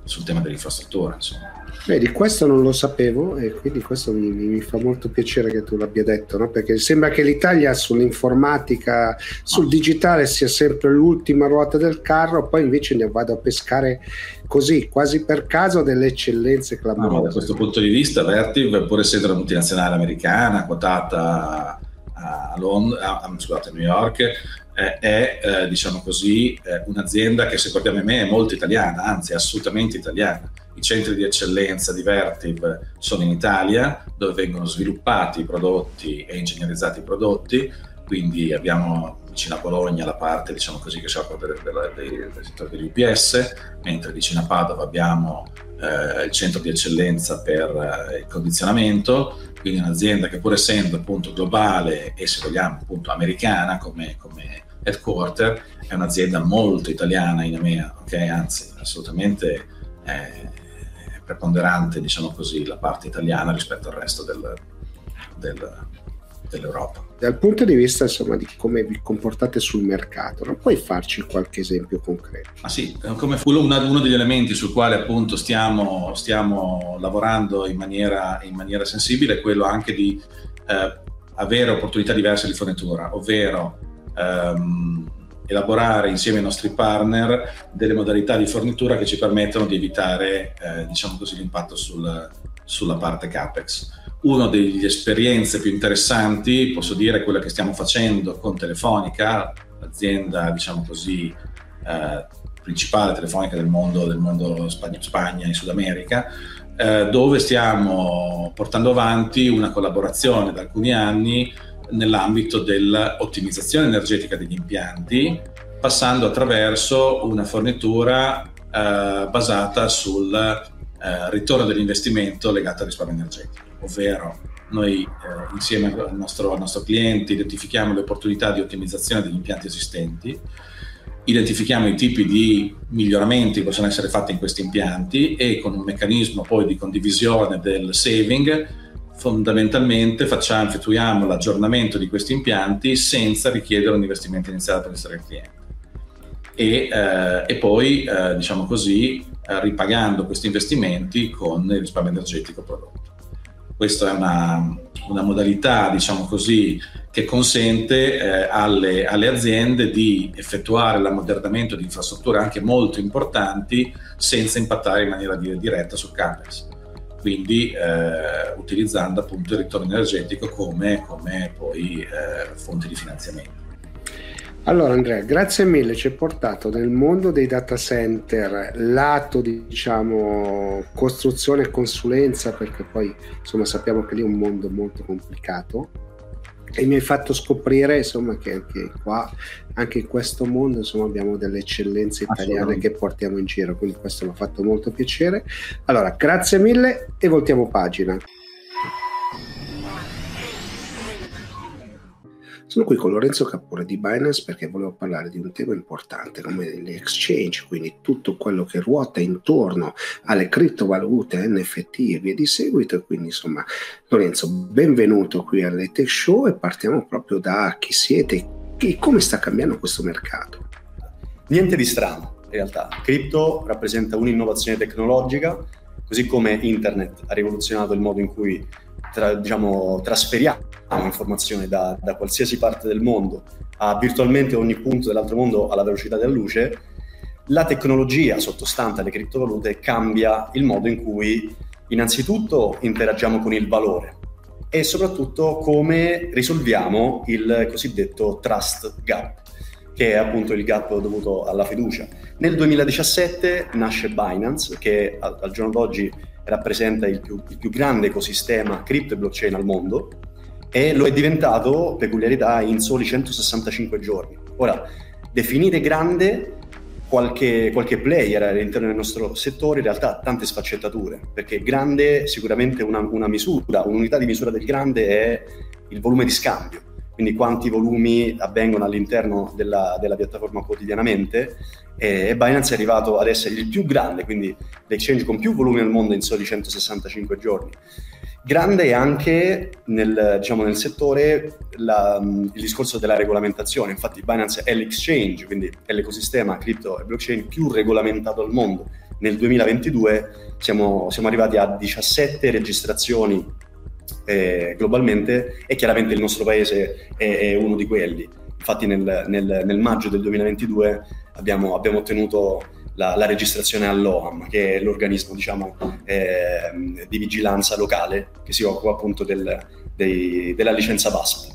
sul tema dell'infrastruttura. Insomma. Vedi, questo non lo sapevo e quindi questo mi, mi fa molto piacere che tu l'abbia detto, no? perché sembra che l'Italia sull'informatica, sul digitale sia sempre l'ultima ruota del carro, poi invece ne vado a pescare così, quasi per caso, delle eccellenze clamorose. No, da questo punto di vista Vertiv, pur essendo una multinazionale americana, quotata a, Lond- a, scusate, a New York, eh, è eh, diciamo così, eh, un'azienda che se guardiamo in me è molto italiana, anzi assolutamente italiana. I centri di eccellenza di Vertiv sono in Italia, dove vengono sviluppati i prodotti e ingegnerizzati i prodotti, quindi abbiamo vicino a Bologna la parte diciamo così, che si occupa del, del, del settore degli UPS, mentre vicino a Padova abbiamo eh, il centro di eccellenza per eh, il condizionamento, quindi un'azienda che pur essendo appunto globale e se vogliamo appunto americana come, come headquarter, è un'azienda molto italiana in EMEA, ok? Anzi, assolutamente eh, preponderante, diciamo così, la parte italiana rispetto al resto del, del, dell'Europa. Dal punto di vista insomma, di come vi comportate sul mercato, non puoi farci qualche esempio concreto? Ah sì, come fu uno, uno degli elementi sul quale appunto stiamo, stiamo lavorando in maniera, in maniera, sensibile è quello anche di eh, avere opportunità diverse di fornitura, ovvero ehm, elaborare insieme ai nostri partner delle modalità di fornitura che ci permettono di evitare eh, diciamo così, l'impatto sul, sulla parte CAPEX. Una delle esperienze più interessanti, posso dire, è quella che stiamo facendo con Telefonica, l'azienda diciamo così, eh, principale telefonica del mondo, del mondo Spagna, Spagna e Sud America, eh, dove stiamo portando avanti una collaborazione da alcuni anni nell'ambito dell'ottimizzazione energetica degli impianti, passando attraverso una fornitura eh, basata sul eh, ritorno dell'investimento legato al risparmio energetico, ovvero noi eh, insieme al nostro, al nostro cliente identifichiamo le opportunità di ottimizzazione degli impianti esistenti, identifichiamo i tipi di miglioramenti che possono essere fatti in questi impianti e con un meccanismo poi di condivisione del saving fondamentalmente facciamo, effettuiamo l'aggiornamento di questi impianti senza richiedere un investimento iniziale per essere cliente. E, eh, e poi, eh, diciamo così, eh, ripagando questi investimenti con il risparmio energetico prodotto. Questa è una, una modalità, diciamo così, che consente eh, alle, alle, aziende di effettuare l'ammodernamento di infrastrutture anche molto importanti senza impattare in maniera diretta sul CAPEX quindi eh, utilizzando appunto il ritorno energetico come, come poi eh, fonte di finanziamento. Allora Andrea, grazie mille, ci hai portato nel mondo dei data center, lato di diciamo, costruzione e consulenza, perché poi insomma sappiamo che lì è un mondo molto complicato, e mi hai fatto scoprire insomma che anche qua anche in questo mondo insomma abbiamo delle eccellenze italiane che portiamo in giro quindi questo mi ha fatto molto piacere. Allora grazie mille e voltiamo pagina Sono qui con Lorenzo Cappone di Binance perché volevo parlare di un tema importante come gli exchange, quindi tutto quello che ruota intorno alle criptovalute, NFT e via di seguito. Quindi insomma, Lorenzo, benvenuto qui alle Show e partiamo proprio da chi siete e come sta cambiando questo mercato. Niente di strano, in realtà. Cripto rappresenta un'innovazione tecnologica, così come internet ha rivoluzionato il modo in cui tra, diciamo, trasferiamo informazioni da, da, qualsiasi parte del mondo a virtualmente ogni punto dell'altro mondo alla velocità della luce, la tecnologia sottostante alle criptovalute cambia il modo in cui innanzitutto interagiamo con il valore. e soprattutto come risolviamo il cosiddetto trust gap, che è appunto il gap dovuto alla fiducia. Nel 2017 nasce Binance, che al giorno d'oggi rappresenta il più, il più grande ecosistema cripto e blockchain al mondo e lo è diventato, peculiarità, in soli 165 giorni. Ora, definire grande qualche, qualche, player all'interno del nostro settore in realtà ha tante sfaccettature, perché grande sicuramente una, una misura, un'unità di misura del grande è il volume di scambio, quindi quanti volumi avvengono all'interno della, della piattaforma quotidianamente e Binance è arrivato ad essere il più grande, quindi l'exchange con più volumi al mondo in soli 165 giorni. Grande anche nel, diciamo, nel settore la, il discorso della regolamentazione, infatti Binance è l'exchange, quindi è l'ecosistema cripto e blockchain più regolamentato al mondo. Nel 2022 siamo, siamo arrivati a 17 registrazioni eh, globalmente e chiaramente il nostro paese è, è uno di quelli. Infatti nel, nel, nel maggio del 2022 abbiamo, abbiamo ottenuto la, la, registrazione all'OAM, che è l'organismo diciamo, eh, di vigilanza locale che si occupa appunto del, dei, della licenza VASP.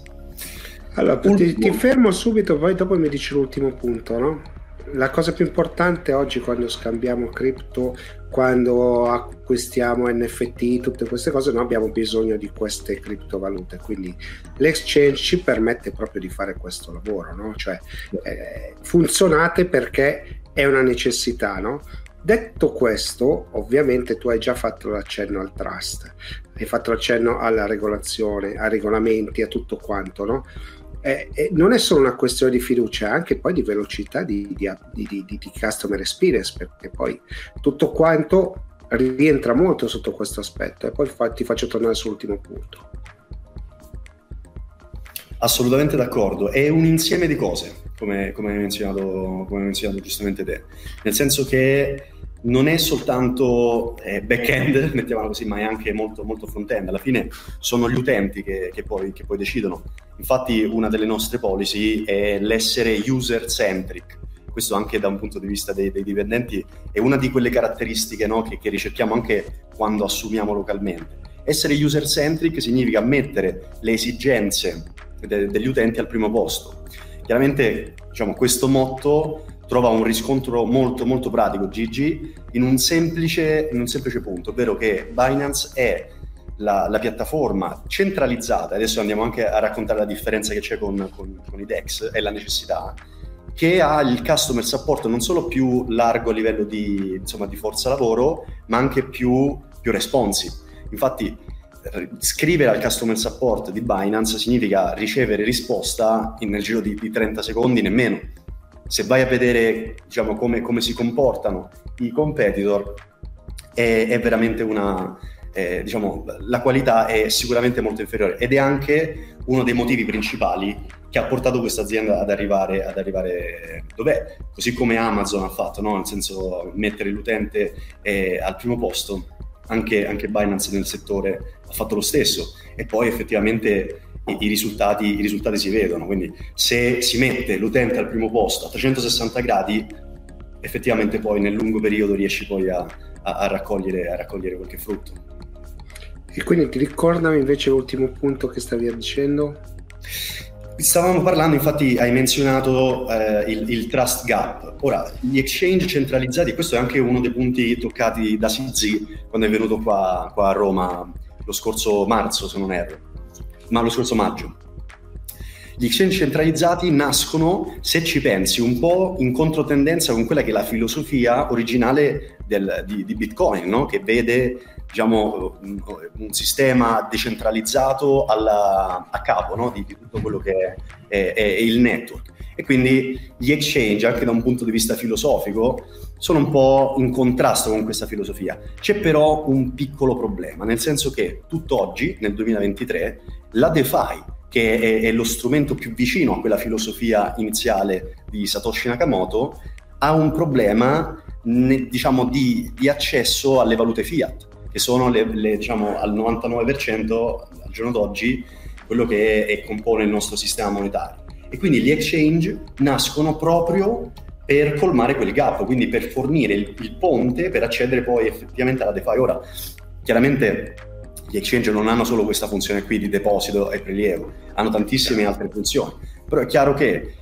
Allora, ti, ti, fermo subito, poi dopo mi dici l'ultimo punto, no? La cosa più importante oggi quando scambiamo cripto, quando acquistiamo NFT, tutte queste cose, noi abbiamo bisogno di queste criptovalute. Quindi l'exchange ci permette proprio di fare questo lavoro, no? Cioè eh, funzionate perché è una necessità, no? Detto questo, ovviamente tu hai già fatto l'accenno al trust, hai fatto l'accenno alla regolazione, ai regolamenti, a tutto quanto, no? E, e non è solo una questione di fiducia, è anche poi di velocità di, di, di, di, customer experience, perché poi tutto quanto rientra molto sotto questo aspetto. E poi fa, ti faccio tornare sull'ultimo punto. Assolutamente d'accordo, è un insieme di cose come, hai menzionato, menzionato giustamente te, nel senso che non è soltanto eh, back-end, mettiamola così, ma è anche molto, molto front-end. Alla fine sono gli utenti che, che, poi, che, poi, decidono. Infatti una delle nostre policy è l'essere user-centric. Questo anche da un punto di vista dei, dei dipendenti è una di quelle caratteristiche no, che, che ricerchiamo anche quando assumiamo localmente. Essere user-centric significa mettere le esigenze de, degli utenti al primo posto Chiaramente diciamo, questo motto trova un riscontro molto molto pratico, Gigi, in un semplice, in un semplice punto, ovvero che Binance è la, la, piattaforma centralizzata, adesso andiamo anche a raccontare la differenza che c'è con, con, con i DEX e la necessità, che ha il customer support non solo più largo a livello di, insomma, di forza lavoro, ma anche più, più responsive. Infatti scrivere al customer support di Binance significa ricevere risposta in, nel giro di, di, 30 secondi nemmeno. Se vai a vedere diciamo, come, come si comportano i competitor, è, è veramente una, eh, diciamo, la qualità è sicuramente molto inferiore ed è anche uno dei motivi principali che ha portato questa azienda ad arrivare, ad arrivare dov'è, così come Amazon ha fatto, no? nel senso mettere l'utente eh, al primo posto anche, anche Binance nel settore ha fatto lo stesso e poi effettivamente i, i, risultati, i risultati si vedono, quindi se si mette l'utente al primo posto a 360 gradi, effettivamente poi nel lungo periodo riesci poi a, a, a, raccogliere, a raccogliere qualche frutto. E quindi ti ricordami invece l'ultimo punto che stavi dicendo? Stavamo parlando, infatti hai menzionato eh, il, il, trust gap. Ora, gli exchange centralizzati, questo è anche uno dei punti toccati da Sizzi quando è venuto qua, qua a Roma lo scorso marzo, se non erro, ma lo scorso maggio. Gli exchange centralizzati nascono, se ci pensi, un po' in controtendenza con quella che è la filosofia originale del, di, di, Bitcoin, no? che vede diciamo, un, un, sistema decentralizzato alla, a capo no? di, di, tutto quello che è, è, è, il network. E quindi gli exchange, anche da un punto di vista filosofico, sono un po' in contrasto con questa filosofia. C'è però un piccolo problema, nel senso che tutt'oggi, nel 2023, la DeFi, che è, è lo strumento più vicino a quella filosofia iniziale di Satoshi Nakamoto, ha un problema ne, diciamo, di, di, accesso alle valute fiat, che sono le, le, diciamo, al 99% al giorno d'oggi quello che è, compone il nostro sistema monetario. E quindi gli exchange nascono proprio per colmare quel gap, quindi per fornire il, il ponte per accedere poi effettivamente alla DeFi. Ora, chiaramente gli exchange non hanno solo questa funzione qui di deposito e prelievo, hanno tantissime altre funzioni. Però è chiaro che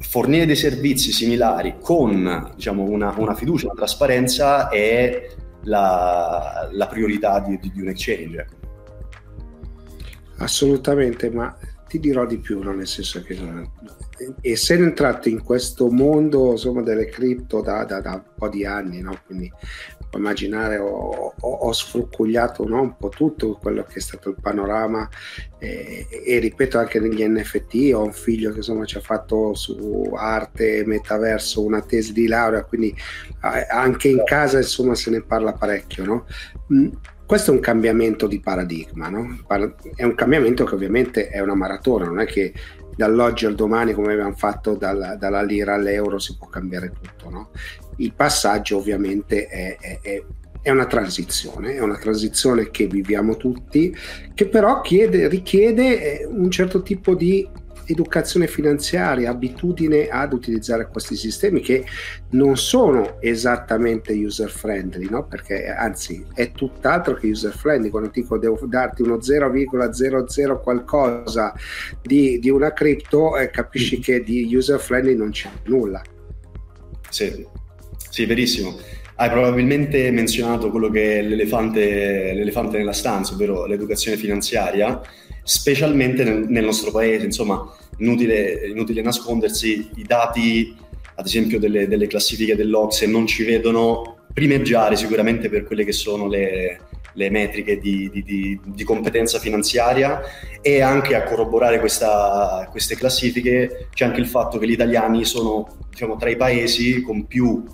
fornire dei servizi similari con diciamo, una, una fiducia, una trasparenza è la, la priorità di, di, di, un exchange. Assolutamente, ma ti dirò di più, no? nel senso che essendo entrato in questo mondo insomma, delle cripto da, da, da, un po' di anni, no? quindi immaginare ho, ho, ho sfrucugliato no? un po' tutto quello che è stato il panorama e, e, ripeto anche negli NFT, ho un figlio che insomma ci ha fatto su arte, metaverso, una tesi di laurea, quindi anche in casa insomma se ne parla parecchio. No? Questo è un cambiamento di paradigma, no? è un cambiamento che ovviamente è una maratona, non è che dall'oggi al domani, come abbiamo fatto dalla, dalla lira all'euro, si può cambiare tutto. No? Il passaggio ovviamente è, è, è, una transizione, è una transizione che viviamo tutti, che però chiede, richiede eh, un certo tipo di educazione finanziaria, abitudine ad utilizzare questi sistemi che non sono esattamente user friendly, no? perché anzi è tutt'altro che user friendly. Quando dico devo darti uno 0,00 qualcosa di, di una cripto, eh, capisci mm. che di user friendly non c'è nulla. Sì, sì, verissimo. Hai probabilmente menzionato quello che è l'elefante, l'elefante nella stanza, ovvero l'educazione finanziaria specialmente nel, nel nostro paese. Insomma, inutile, inutile, nascondersi, i dati, ad esempio, delle, delle classifiche dell'Ocse non ci vedono primeggiare sicuramente per quelle che sono le, le metriche di, di, di, di, competenza finanziaria e anche a corroborare questa, queste classifiche c'è anche il fatto che gli italiani sono diciamo, tra i paesi con più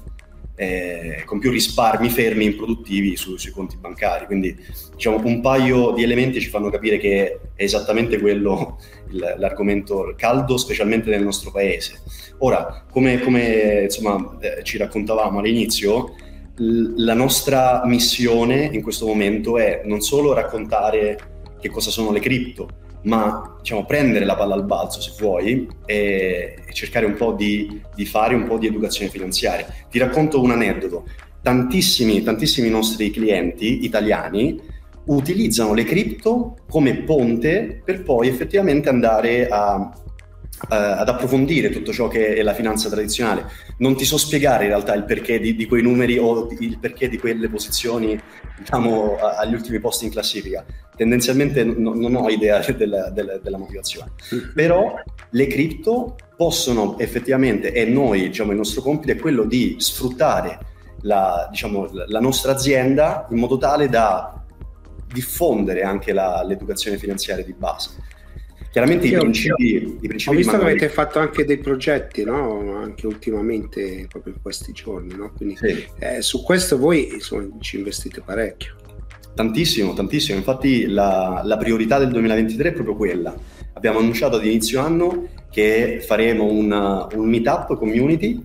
eh, con più risparmi fermi improduttivi su, sui conti bancari. Quindi diciamo, un paio di elementi ci fanno capire che è esattamente quello il, l'argomento caldo, specialmente nel nostro paese. Ora, come, come insomma, eh, ci raccontavamo all'inizio, l- la nostra missione in questo momento è non solo raccontare che cosa sono le cripto, ma diciamo, prendere la palla al balzo se vuoi e, e cercare un po' di, di, fare un po' di educazione finanziaria. Ti racconto un aneddoto. Tantissimi, tantissimi nostri clienti italiani utilizzano le cripto come ponte per poi effettivamente andare a, ad approfondire tutto ciò che è la finanza tradizionale. Non ti so spiegare in realtà il perché di, di quei numeri o il perché di quelle posizioni, diciamo, agli ultimi posti in classifica tendenzialmente no, non ho idea della, della, della, motivazione. Però le cripto possono effettivamente, e noi, diciamo, il nostro compito è quello di sfruttare la, diciamo, la nostra azienda in modo tale da diffondere anche la, l'educazione finanziaria di base. Chiaramente i principi, i principi, Ho visto che avete fatto anche dei progetti, no? anche ultimamente, proprio in questi giorni. No? Quindi sì. eh, su questo voi insomma, ci investite parecchio. Tantissimo, tantissimo. Infatti la, la, priorità del 2023 è proprio quella. Abbiamo annunciato ad inizio anno che faremo un, un meetup community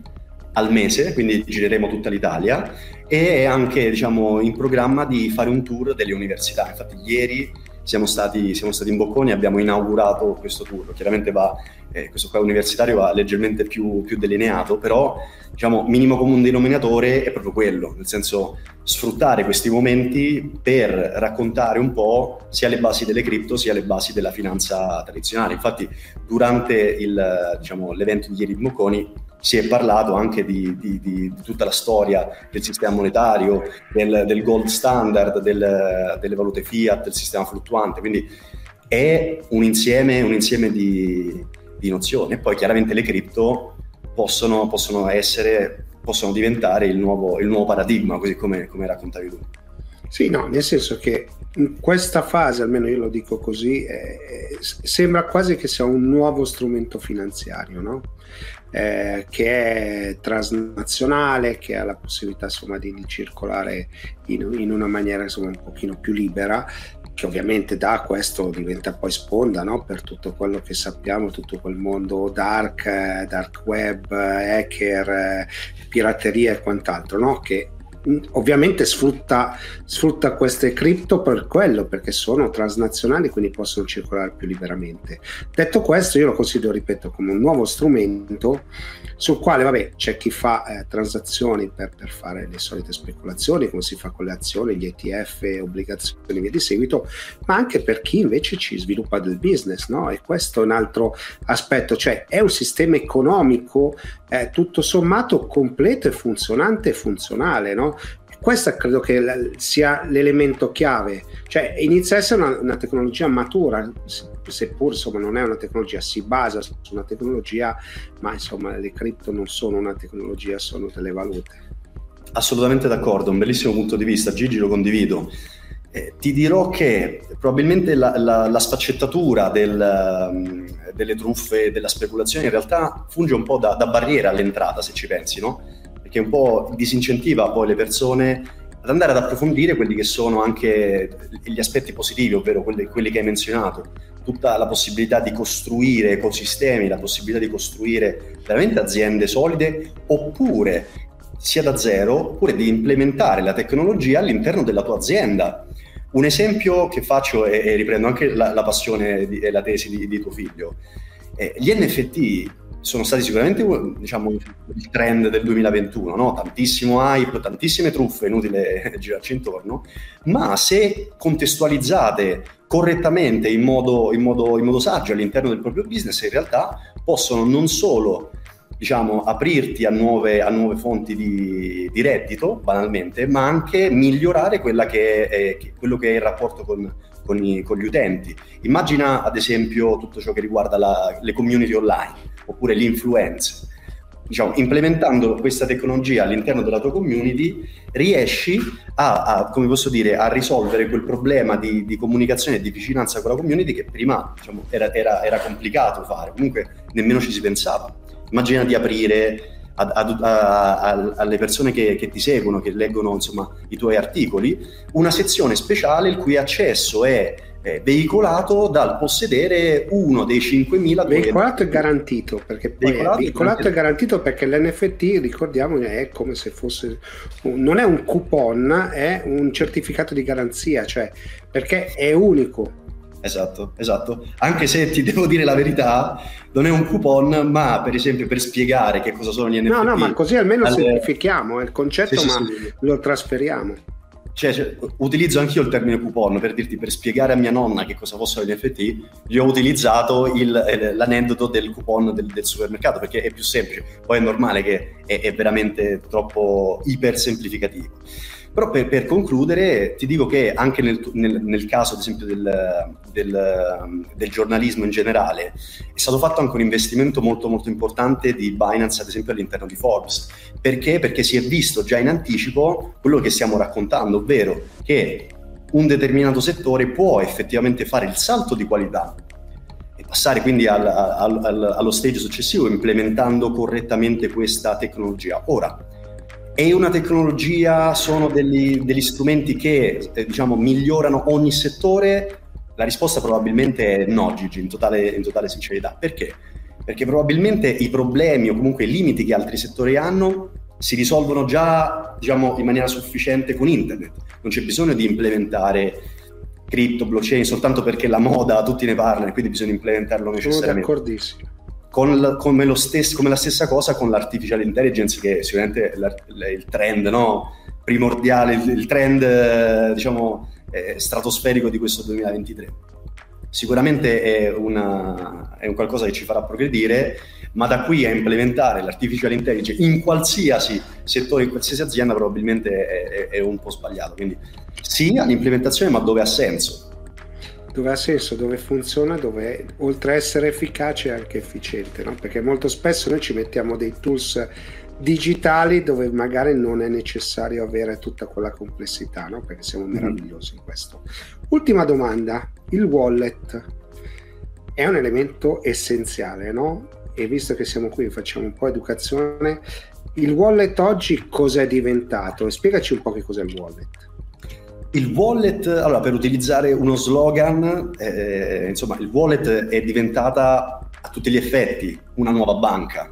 al mese, quindi gireremo tutta l'Italia e anche diciamo, in programma di fare un tour delle università. Infatti ieri siamo stati, siamo stati in Bocconi e abbiamo inaugurato questo tour. Chiaramente va, eh, questo qua universitario va leggermente più, più delineato, però diciamo, minimo comune denominatore è proprio quello, nel senso sfruttare questi momenti per raccontare un po' sia le basi delle cripto sia le basi della finanza tradizionale. Infatti durante il, diciamo, l'evento di ieri di Bocconi si è parlato anche di, di, di, di, tutta la storia del sistema monetario, del, del gold standard, del, delle valute fiat, del sistema fluttuante, quindi è un insieme, un insieme di, nozioni e poi chiaramente le cripto possono, possono, essere, possono diventare il nuovo, il nuovo paradigma, così come, come raccontavi tu. Sì, no, nel senso che in questa fase, almeno io lo dico così, eh, sembra quasi che sia un nuovo strumento finanziario, no? Eh, che è transnazionale, che ha la possibilità insomma, di, di circolare in, in, una maniera insomma, un pochino più libera, che ovviamente da questo diventa poi sponda no? per tutto quello che sappiamo, tutto quel mondo dark, dark web, hacker, pirateria e quant'altro, no? che ovviamente sfrutta, sfrutta, queste cripto per quello, perché sono transnazionali, quindi possono circolare più liberamente. Detto questo, io lo considero, ripeto, come un nuovo strumento sul quale, vabbè, c'è chi fa eh, transazioni per, per, fare le solite speculazioni, come si fa con le azioni, gli ETF, obbligazioni e via di seguito, ma anche per chi invece ci sviluppa del business, no? E questo è un altro aspetto, cioè è un sistema economico eh, tutto sommato completo e funzionante e funzionale, no? Questo credo che sia l'elemento chiave, cioè inizia a essere una, una tecnologia matura, seppur insomma non è una tecnologia, si basa su una tecnologia, ma insomma le cripto non sono una tecnologia, sono delle valute. Assolutamente d'accordo, un bellissimo punto di vista, Gigi lo condivido. Eh, ti dirò che probabilmente la, la, la sfaccettatura del, delle truffe, della speculazione in realtà funge un po' da, da, barriera all'entrata, se ci pensi, no? Perché un po' disincentiva poi le persone ad andare ad approfondire quelli che sono anche gli aspetti positivi, ovvero quelli, quelli che hai menzionato, tutta la possibilità di costruire ecosistemi, la possibilità di costruire veramente aziende solide, oppure sia da zero, oppure di implementare la tecnologia all'interno della tua azienda un esempio che faccio e, riprendo anche la, la passione e la tesi di, di tuo figlio. Eh, gli NFT sono stati sicuramente diciamo, il trend del 2021, no? tantissimo hype, tantissime truffe, inutile girarci intorno, ma se contestualizzate correttamente in modo, in modo, in modo saggio all'interno del proprio business, in realtà possono non solo diciamo, aprirti a nuove, a nuove fonti di, di, reddito, banalmente, ma anche migliorare che è, che, quello che è il rapporto con, con, i, con, gli utenti. Immagina ad esempio tutto ciò che riguarda la, le community online oppure l'influenza. Diciamo, implementando questa tecnologia all'interno della tua community riesci a, a, come posso dire, a risolvere quel problema di, di, comunicazione e di vicinanza con la community che prima diciamo, era, era, era complicato fare, comunque nemmeno ci si pensava. Immagina di aprire a, a, a, alle persone che, che, ti seguono, che leggono insomma, i tuoi articoli, una sezione speciale il cui accesso è eh, veicolato dal possedere uno dei 5.000 veicolato è garantito perché poi veicolato, è, veicolato è garantito perché l'NFT ricordiamo è come se fosse un, non è un coupon è un certificato di garanzia cioè perché è unico Esatto, esatto. Anche se ti devo dire la verità, non è un coupon, ma per esempio per spiegare che cosa sono gli NFT. No, no, ma così almeno alle... semplifichiamo il concetto, sì, ma sì, sì. lo trasferiamo. Cioè, cioè, utilizzo anch'io il termine coupon per dirti, per spiegare a mia nonna che cosa fossero gli NFT, gli ho utilizzato il, eh, l'aneddoto del coupon del, del, supermercato perché è più semplice. Poi è normale che è, è veramente troppo iper semplificativo. Però per, per, concludere ti dico che anche nel, nel, nel caso ad esempio del, del, del, giornalismo in generale è stato fatto anche un investimento molto molto importante di Binance ad esempio all'interno di Forbes. Perché? Perché si è visto già in anticipo quello che stiamo raccontando, ovvero che un determinato settore può effettivamente fare il salto di qualità e passare quindi al, al, al, allo stage successivo implementando correttamente questa tecnologia. Ora, è una tecnologia, sono degli, degli strumenti che eh, diciamo, migliorano ogni settore? La risposta probabilmente è no, Gigi, in totale, in totale sincerità. Perché? Perché probabilmente i problemi o comunque i limiti che altri settori hanno si risolvono già diciamo, in maniera sufficiente con internet. Non c'è bisogno di implementare cripto, blockchain soltanto perché la moda tutti ne parlano e quindi bisogna implementarlo necessariamente. Sono d'accordissimo con, come, stesso, come, la stessa cosa con l'artificial intelligence, che è sicuramente è il trend no? primordiale, il, trend diciamo, eh, stratosferico di questo 2023. Sicuramente è, una, è un qualcosa che ci farà progredire, ma da qui a implementare l'artificial intelligence in qualsiasi settore, in qualsiasi azienda, probabilmente è, è un po' sbagliato. Quindi sì all'implementazione, ma dove ha senso dove ha senso, dove funziona, dove oltre a essere efficace è anche efficiente, no? perché molto spesso noi ci mettiamo dei tools digitali dove magari non è necessario avere tutta quella complessità, no? perché siamo mm-hmm. meravigliosi in questo. Ultima domanda, il wallet è un elemento essenziale, no? E visto che siamo qui, facciamo un po' educazione, il wallet oggi cos'è diventato? Spiegaci un po' che cos'è il wallet. Il wallet, allora per utilizzare uno slogan, eh, insomma il wallet è diventata a tutti gli effetti una nuova banca.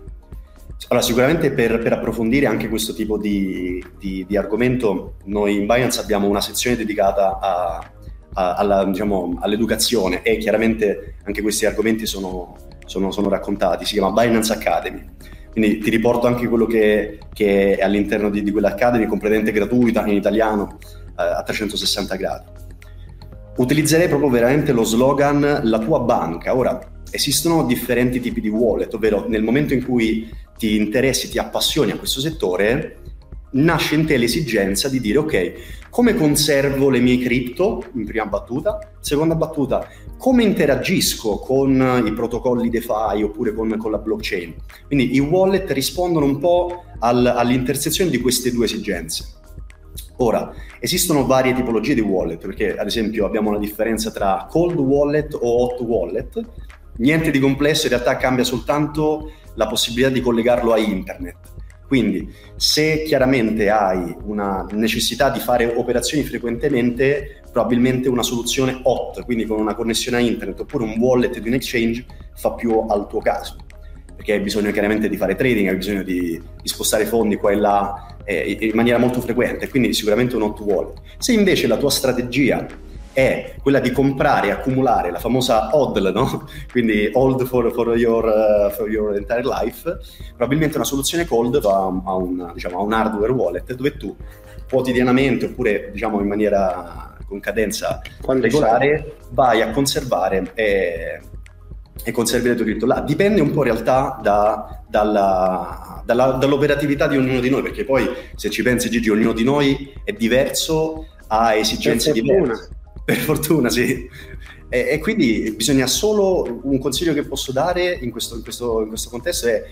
Allora, sicuramente per, per, approfondire anche questo tipo di, di, di, argomento, noi in Binance abbiamo una sezione dedicata a, a, alla, diciamo, all'educazione e chiaramente anche questi argomenti sono, sono, sono, raccontati, si chiama Binance Academy. Quindi ti riporto anche quello che, che è all'interno di, di quell'Academy, completamente gratuita in italiano, eh, a 360 gradi. Utilizzerei proprio veramente lo slogan la tua banca. Ora, esistono differenti tipi di wallet, ovvero nel momento in cui ti interessi, ti appassioni a questo settore, nasce in te l'esigenza di dire ok, come conservo le mie cripto in prima battuta, seconda battuta, come interagisco con i protocolli DeFi oppure con, con la blockchain. Quindi i wallet rispondono un po' al, all'intersezione di queste due esigenze. Ora, esistono varie tipologie di wallet, perché ad esempio abbiamo una differenza tra cold wallet o hot wallet. Niente di complesso, in realtà cambia soltanto la possibilità di collegarlo a internet. Quindi se chiaramente hai una necessità di fare operazioni frequentemente, probabilmente una soluzione hot, quindi con una connessione a internet oppure un wallet di un exchange fa più al tuo caso, perché hai bisogno chiaramente di fare trading, hai bisogno di, di spostare fondi qua e là eh, in maniera molto frequente, quindi sicuramente un hot wallet. Se invece la tua strategia è quella di comprare e accumulare la famosa HODL, no? quindi hold for, for, your, uh, for, your, entire life, probabilmente una soluzione cold va a un, diciamo, a un hardware wallet dove tu quotidianamente oppure diciamo in maniera con cadenza Quando regolare sai? vai a conservare e, e conservi le tue cripto là. Dipende un po' in realtà da, dalla, dalla, dall'operatività di ognuno di noi, perché poi se ci pensi Gigi, ognuno di noi è diverso, ha esigenze diverse per fortuna, sì. E, e, quindi bisogna solo un consiglio che posso dare in questo, in questo, in questo contesto è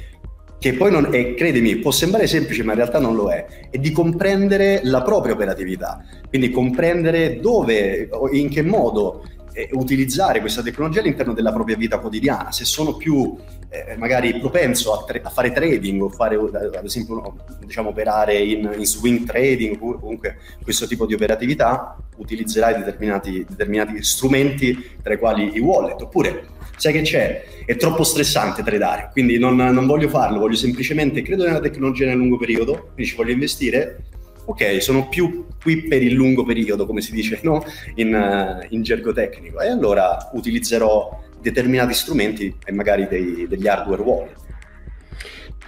che poi non è, credimi, può sembrare semplice, ma in realtà non lo è, è di comprendere la propria operatività, quindi comprendere dove, in che modo eh, utilizzare questa tecnologia all'interno della propria vita quotidiana, se sono più eh, magari propenso a, tra- a, fare trading o fare ad esempio diciamo operare in, in, swing trading comunque questo tipo di operatività utilizzerai determinati, determinati strumenti tra i quali i wallet. Oppure sai che c'è? È troppo stressante tradare quindi non, non voglio farlo voglio semplicemente credo nella tecnologia nel lungo periodo quindi ci voglio investire ok, sono più qui per il lungo periodo, come si dice no? in, uh, in, gergo tecnico, e allora utilizzerò determinati strumenti e magari dei, degli hardware wallet.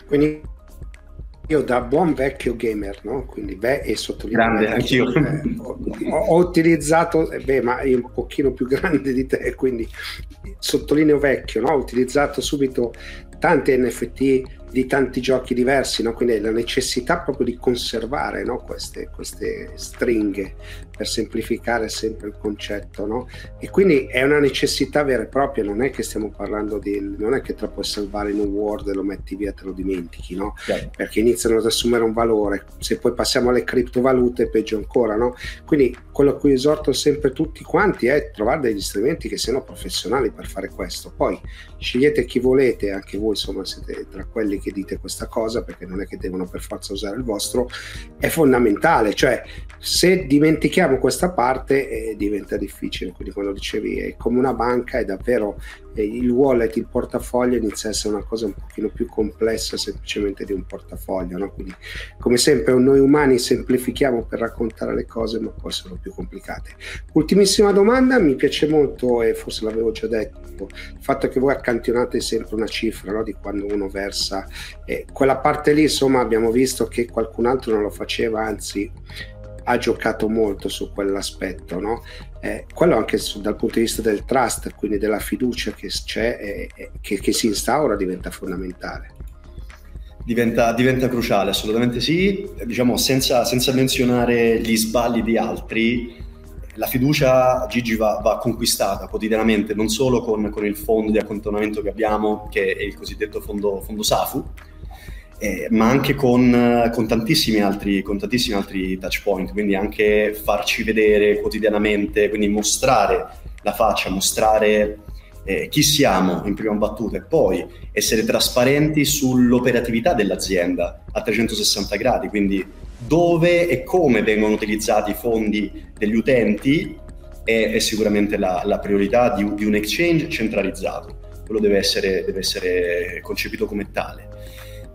Quindi io da buon vecchio gamer, no? quindi beh, e sottolineo grande, anch'io. Eh, ho, ho, utilizzato, eh, beh, ma io un pochino più grande di te, quindi sottolineo vecchio, no? ho utilizzato subito tanti NFT di tanti giochi diversi, no? quindi la necessità proprio di conservare no? queste, queste, stringhe per semplificare sempre il concetto. No? E quindi è una necessità vera e propria, non è che stiamo parlando di, non è che te lo puoi salvare in un Word e lo metti via e te lo dimentichi, no? Yeah. perché iniziano ad assumere un valore. Se poi passiamo alle criptovalute, peggio ancora. No? Quindi quello a cui esorto sempre tutti quanti è trovare degli strumenti che siano professionali per fare questo. Poi scegliete chi volete, anche voi insomma siete tra quelli che dite questa cosa perché non è che devono per forza usare il vostro, è fondamentale, cioè se dimentichiamo questa parte eh, diventa difficile, quindi quando dicevi è come una banca è davvero eh, il wallet, il portafoglio inizia a essere una cosa un pochino più complessa semplicemente di un portafoglio, no? quindi come sempre noi umani semplifichiamo per raccontare le cose ma poi sono più complicate. Ultimissima domanda, mi piace molto e forse l'avevo già detto, il fatto che voi accantonate sempre una cifra no? di quando uno versa, eh, quella parte lì insomma abbiamo visto che qualcun altro non lo faceva, anzi ha giocato molto su quell'aspetto, no? eh, quello anche su, dal punto di vista del trust, quindi della fiducia che c'è e eh, che, che, si instaura diventa fondamentale. Diventa, diventa cruciale, assolutamente sì, diciamo senza, senza, menzionare gli sbagli di altri, la fiducia Gigi va, va conquistata quotidianamente, non solo con, con, il fondo di accantonamento che abbiamo, che è il cosiddetto fondo, fondo SAFU, eh, ma anche con, con, tantissimi altri, con tantissimi altri touch point, quindi anche farci vedere quotidianamente, quindi mostrare la faccia, mostrare eh, chi siamo in prima battuta e poi essere trasparenti sull'operatività dell'azienda a 360 gradi, quindi dove e come vengono utilizzati i fondi degli utenti è, è sicuramente la, la priorità di, di, un exchange centralizzato, quello deve essere, deve essere concepito come tale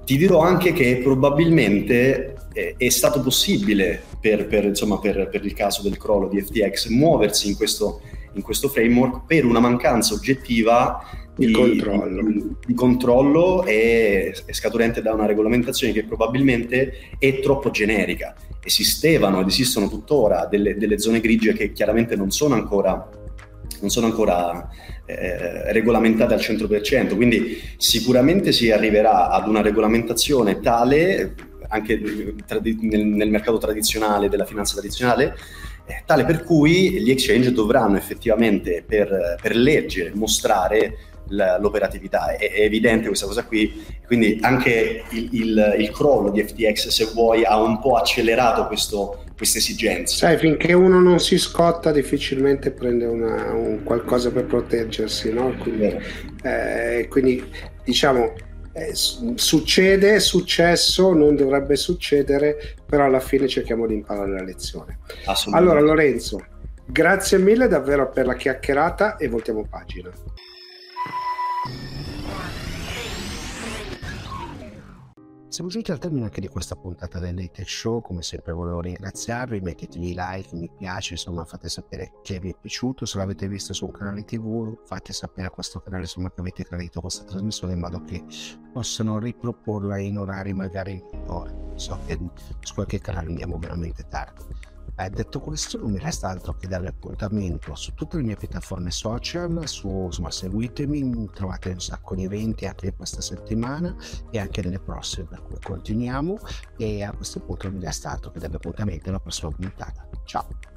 ti dirò anche che probabilmente eh, è stato possibile per, per, insomma, per, per, il caso del crollo di FTX muoversi in questo, in questo framework per una mancanza oggettiva di, di controllo, di, di controllo e, e scaturente da una regolamentazione che probabilmente è troppo generica. Esistevano ed esistono tuttora delle, delle zone grigie che chiaramente non sono ancora non sono ancora eh, regolamentate al 100%, quindi sicuramente si arriverà ad una regolamentazione tale, anche nel, nel mercato tradizionale, della finanza tradizionale, eh, tale per cui gli exchange dovranno effettivamente per, per legge mostrare l'operatività. È, è, evidente questa cosa qui, quindi anche il, il, il, crollo di FTX, se vuoi, ha un po' accelerato questo, queste esigenze. Sai, finché uno non si scotta, difficilmente prende una, un qualcosa per proteggersi, no? Quindi, eh, quindi diciamo. Eh, succede, è successo, non dovrebbe succedere, però alla fine cerchiamo di imparare la lezione. Allora Lorenzo, grazie mille davvero per la chiacchierata e voltiamo pagina. Siamo giunti al termine anche di questa puntata del Late Show, come sempre volevo ringraziarvi, mettetevi like, mi piace, insomma fate sapere che vi è piaciuto, se l'avete visto su un canale tv fate sapere a questo canale insomma che avete gradito questa trasmissione in modo che possano riproporla in orari magari migliori, so che su qualche canale andiamo veramente tardi. Eh, detto questo, non mi resta altro che dare appuntamento su tutte le mie piattaforme social, su, insomma, seguitemi, trovate un sacco di eventi anche questa settimana e anche nelle prossime, per cui continuiamo e a questo punto non mi resta altro che dare appuntamento alla prossima puntata. Ciao!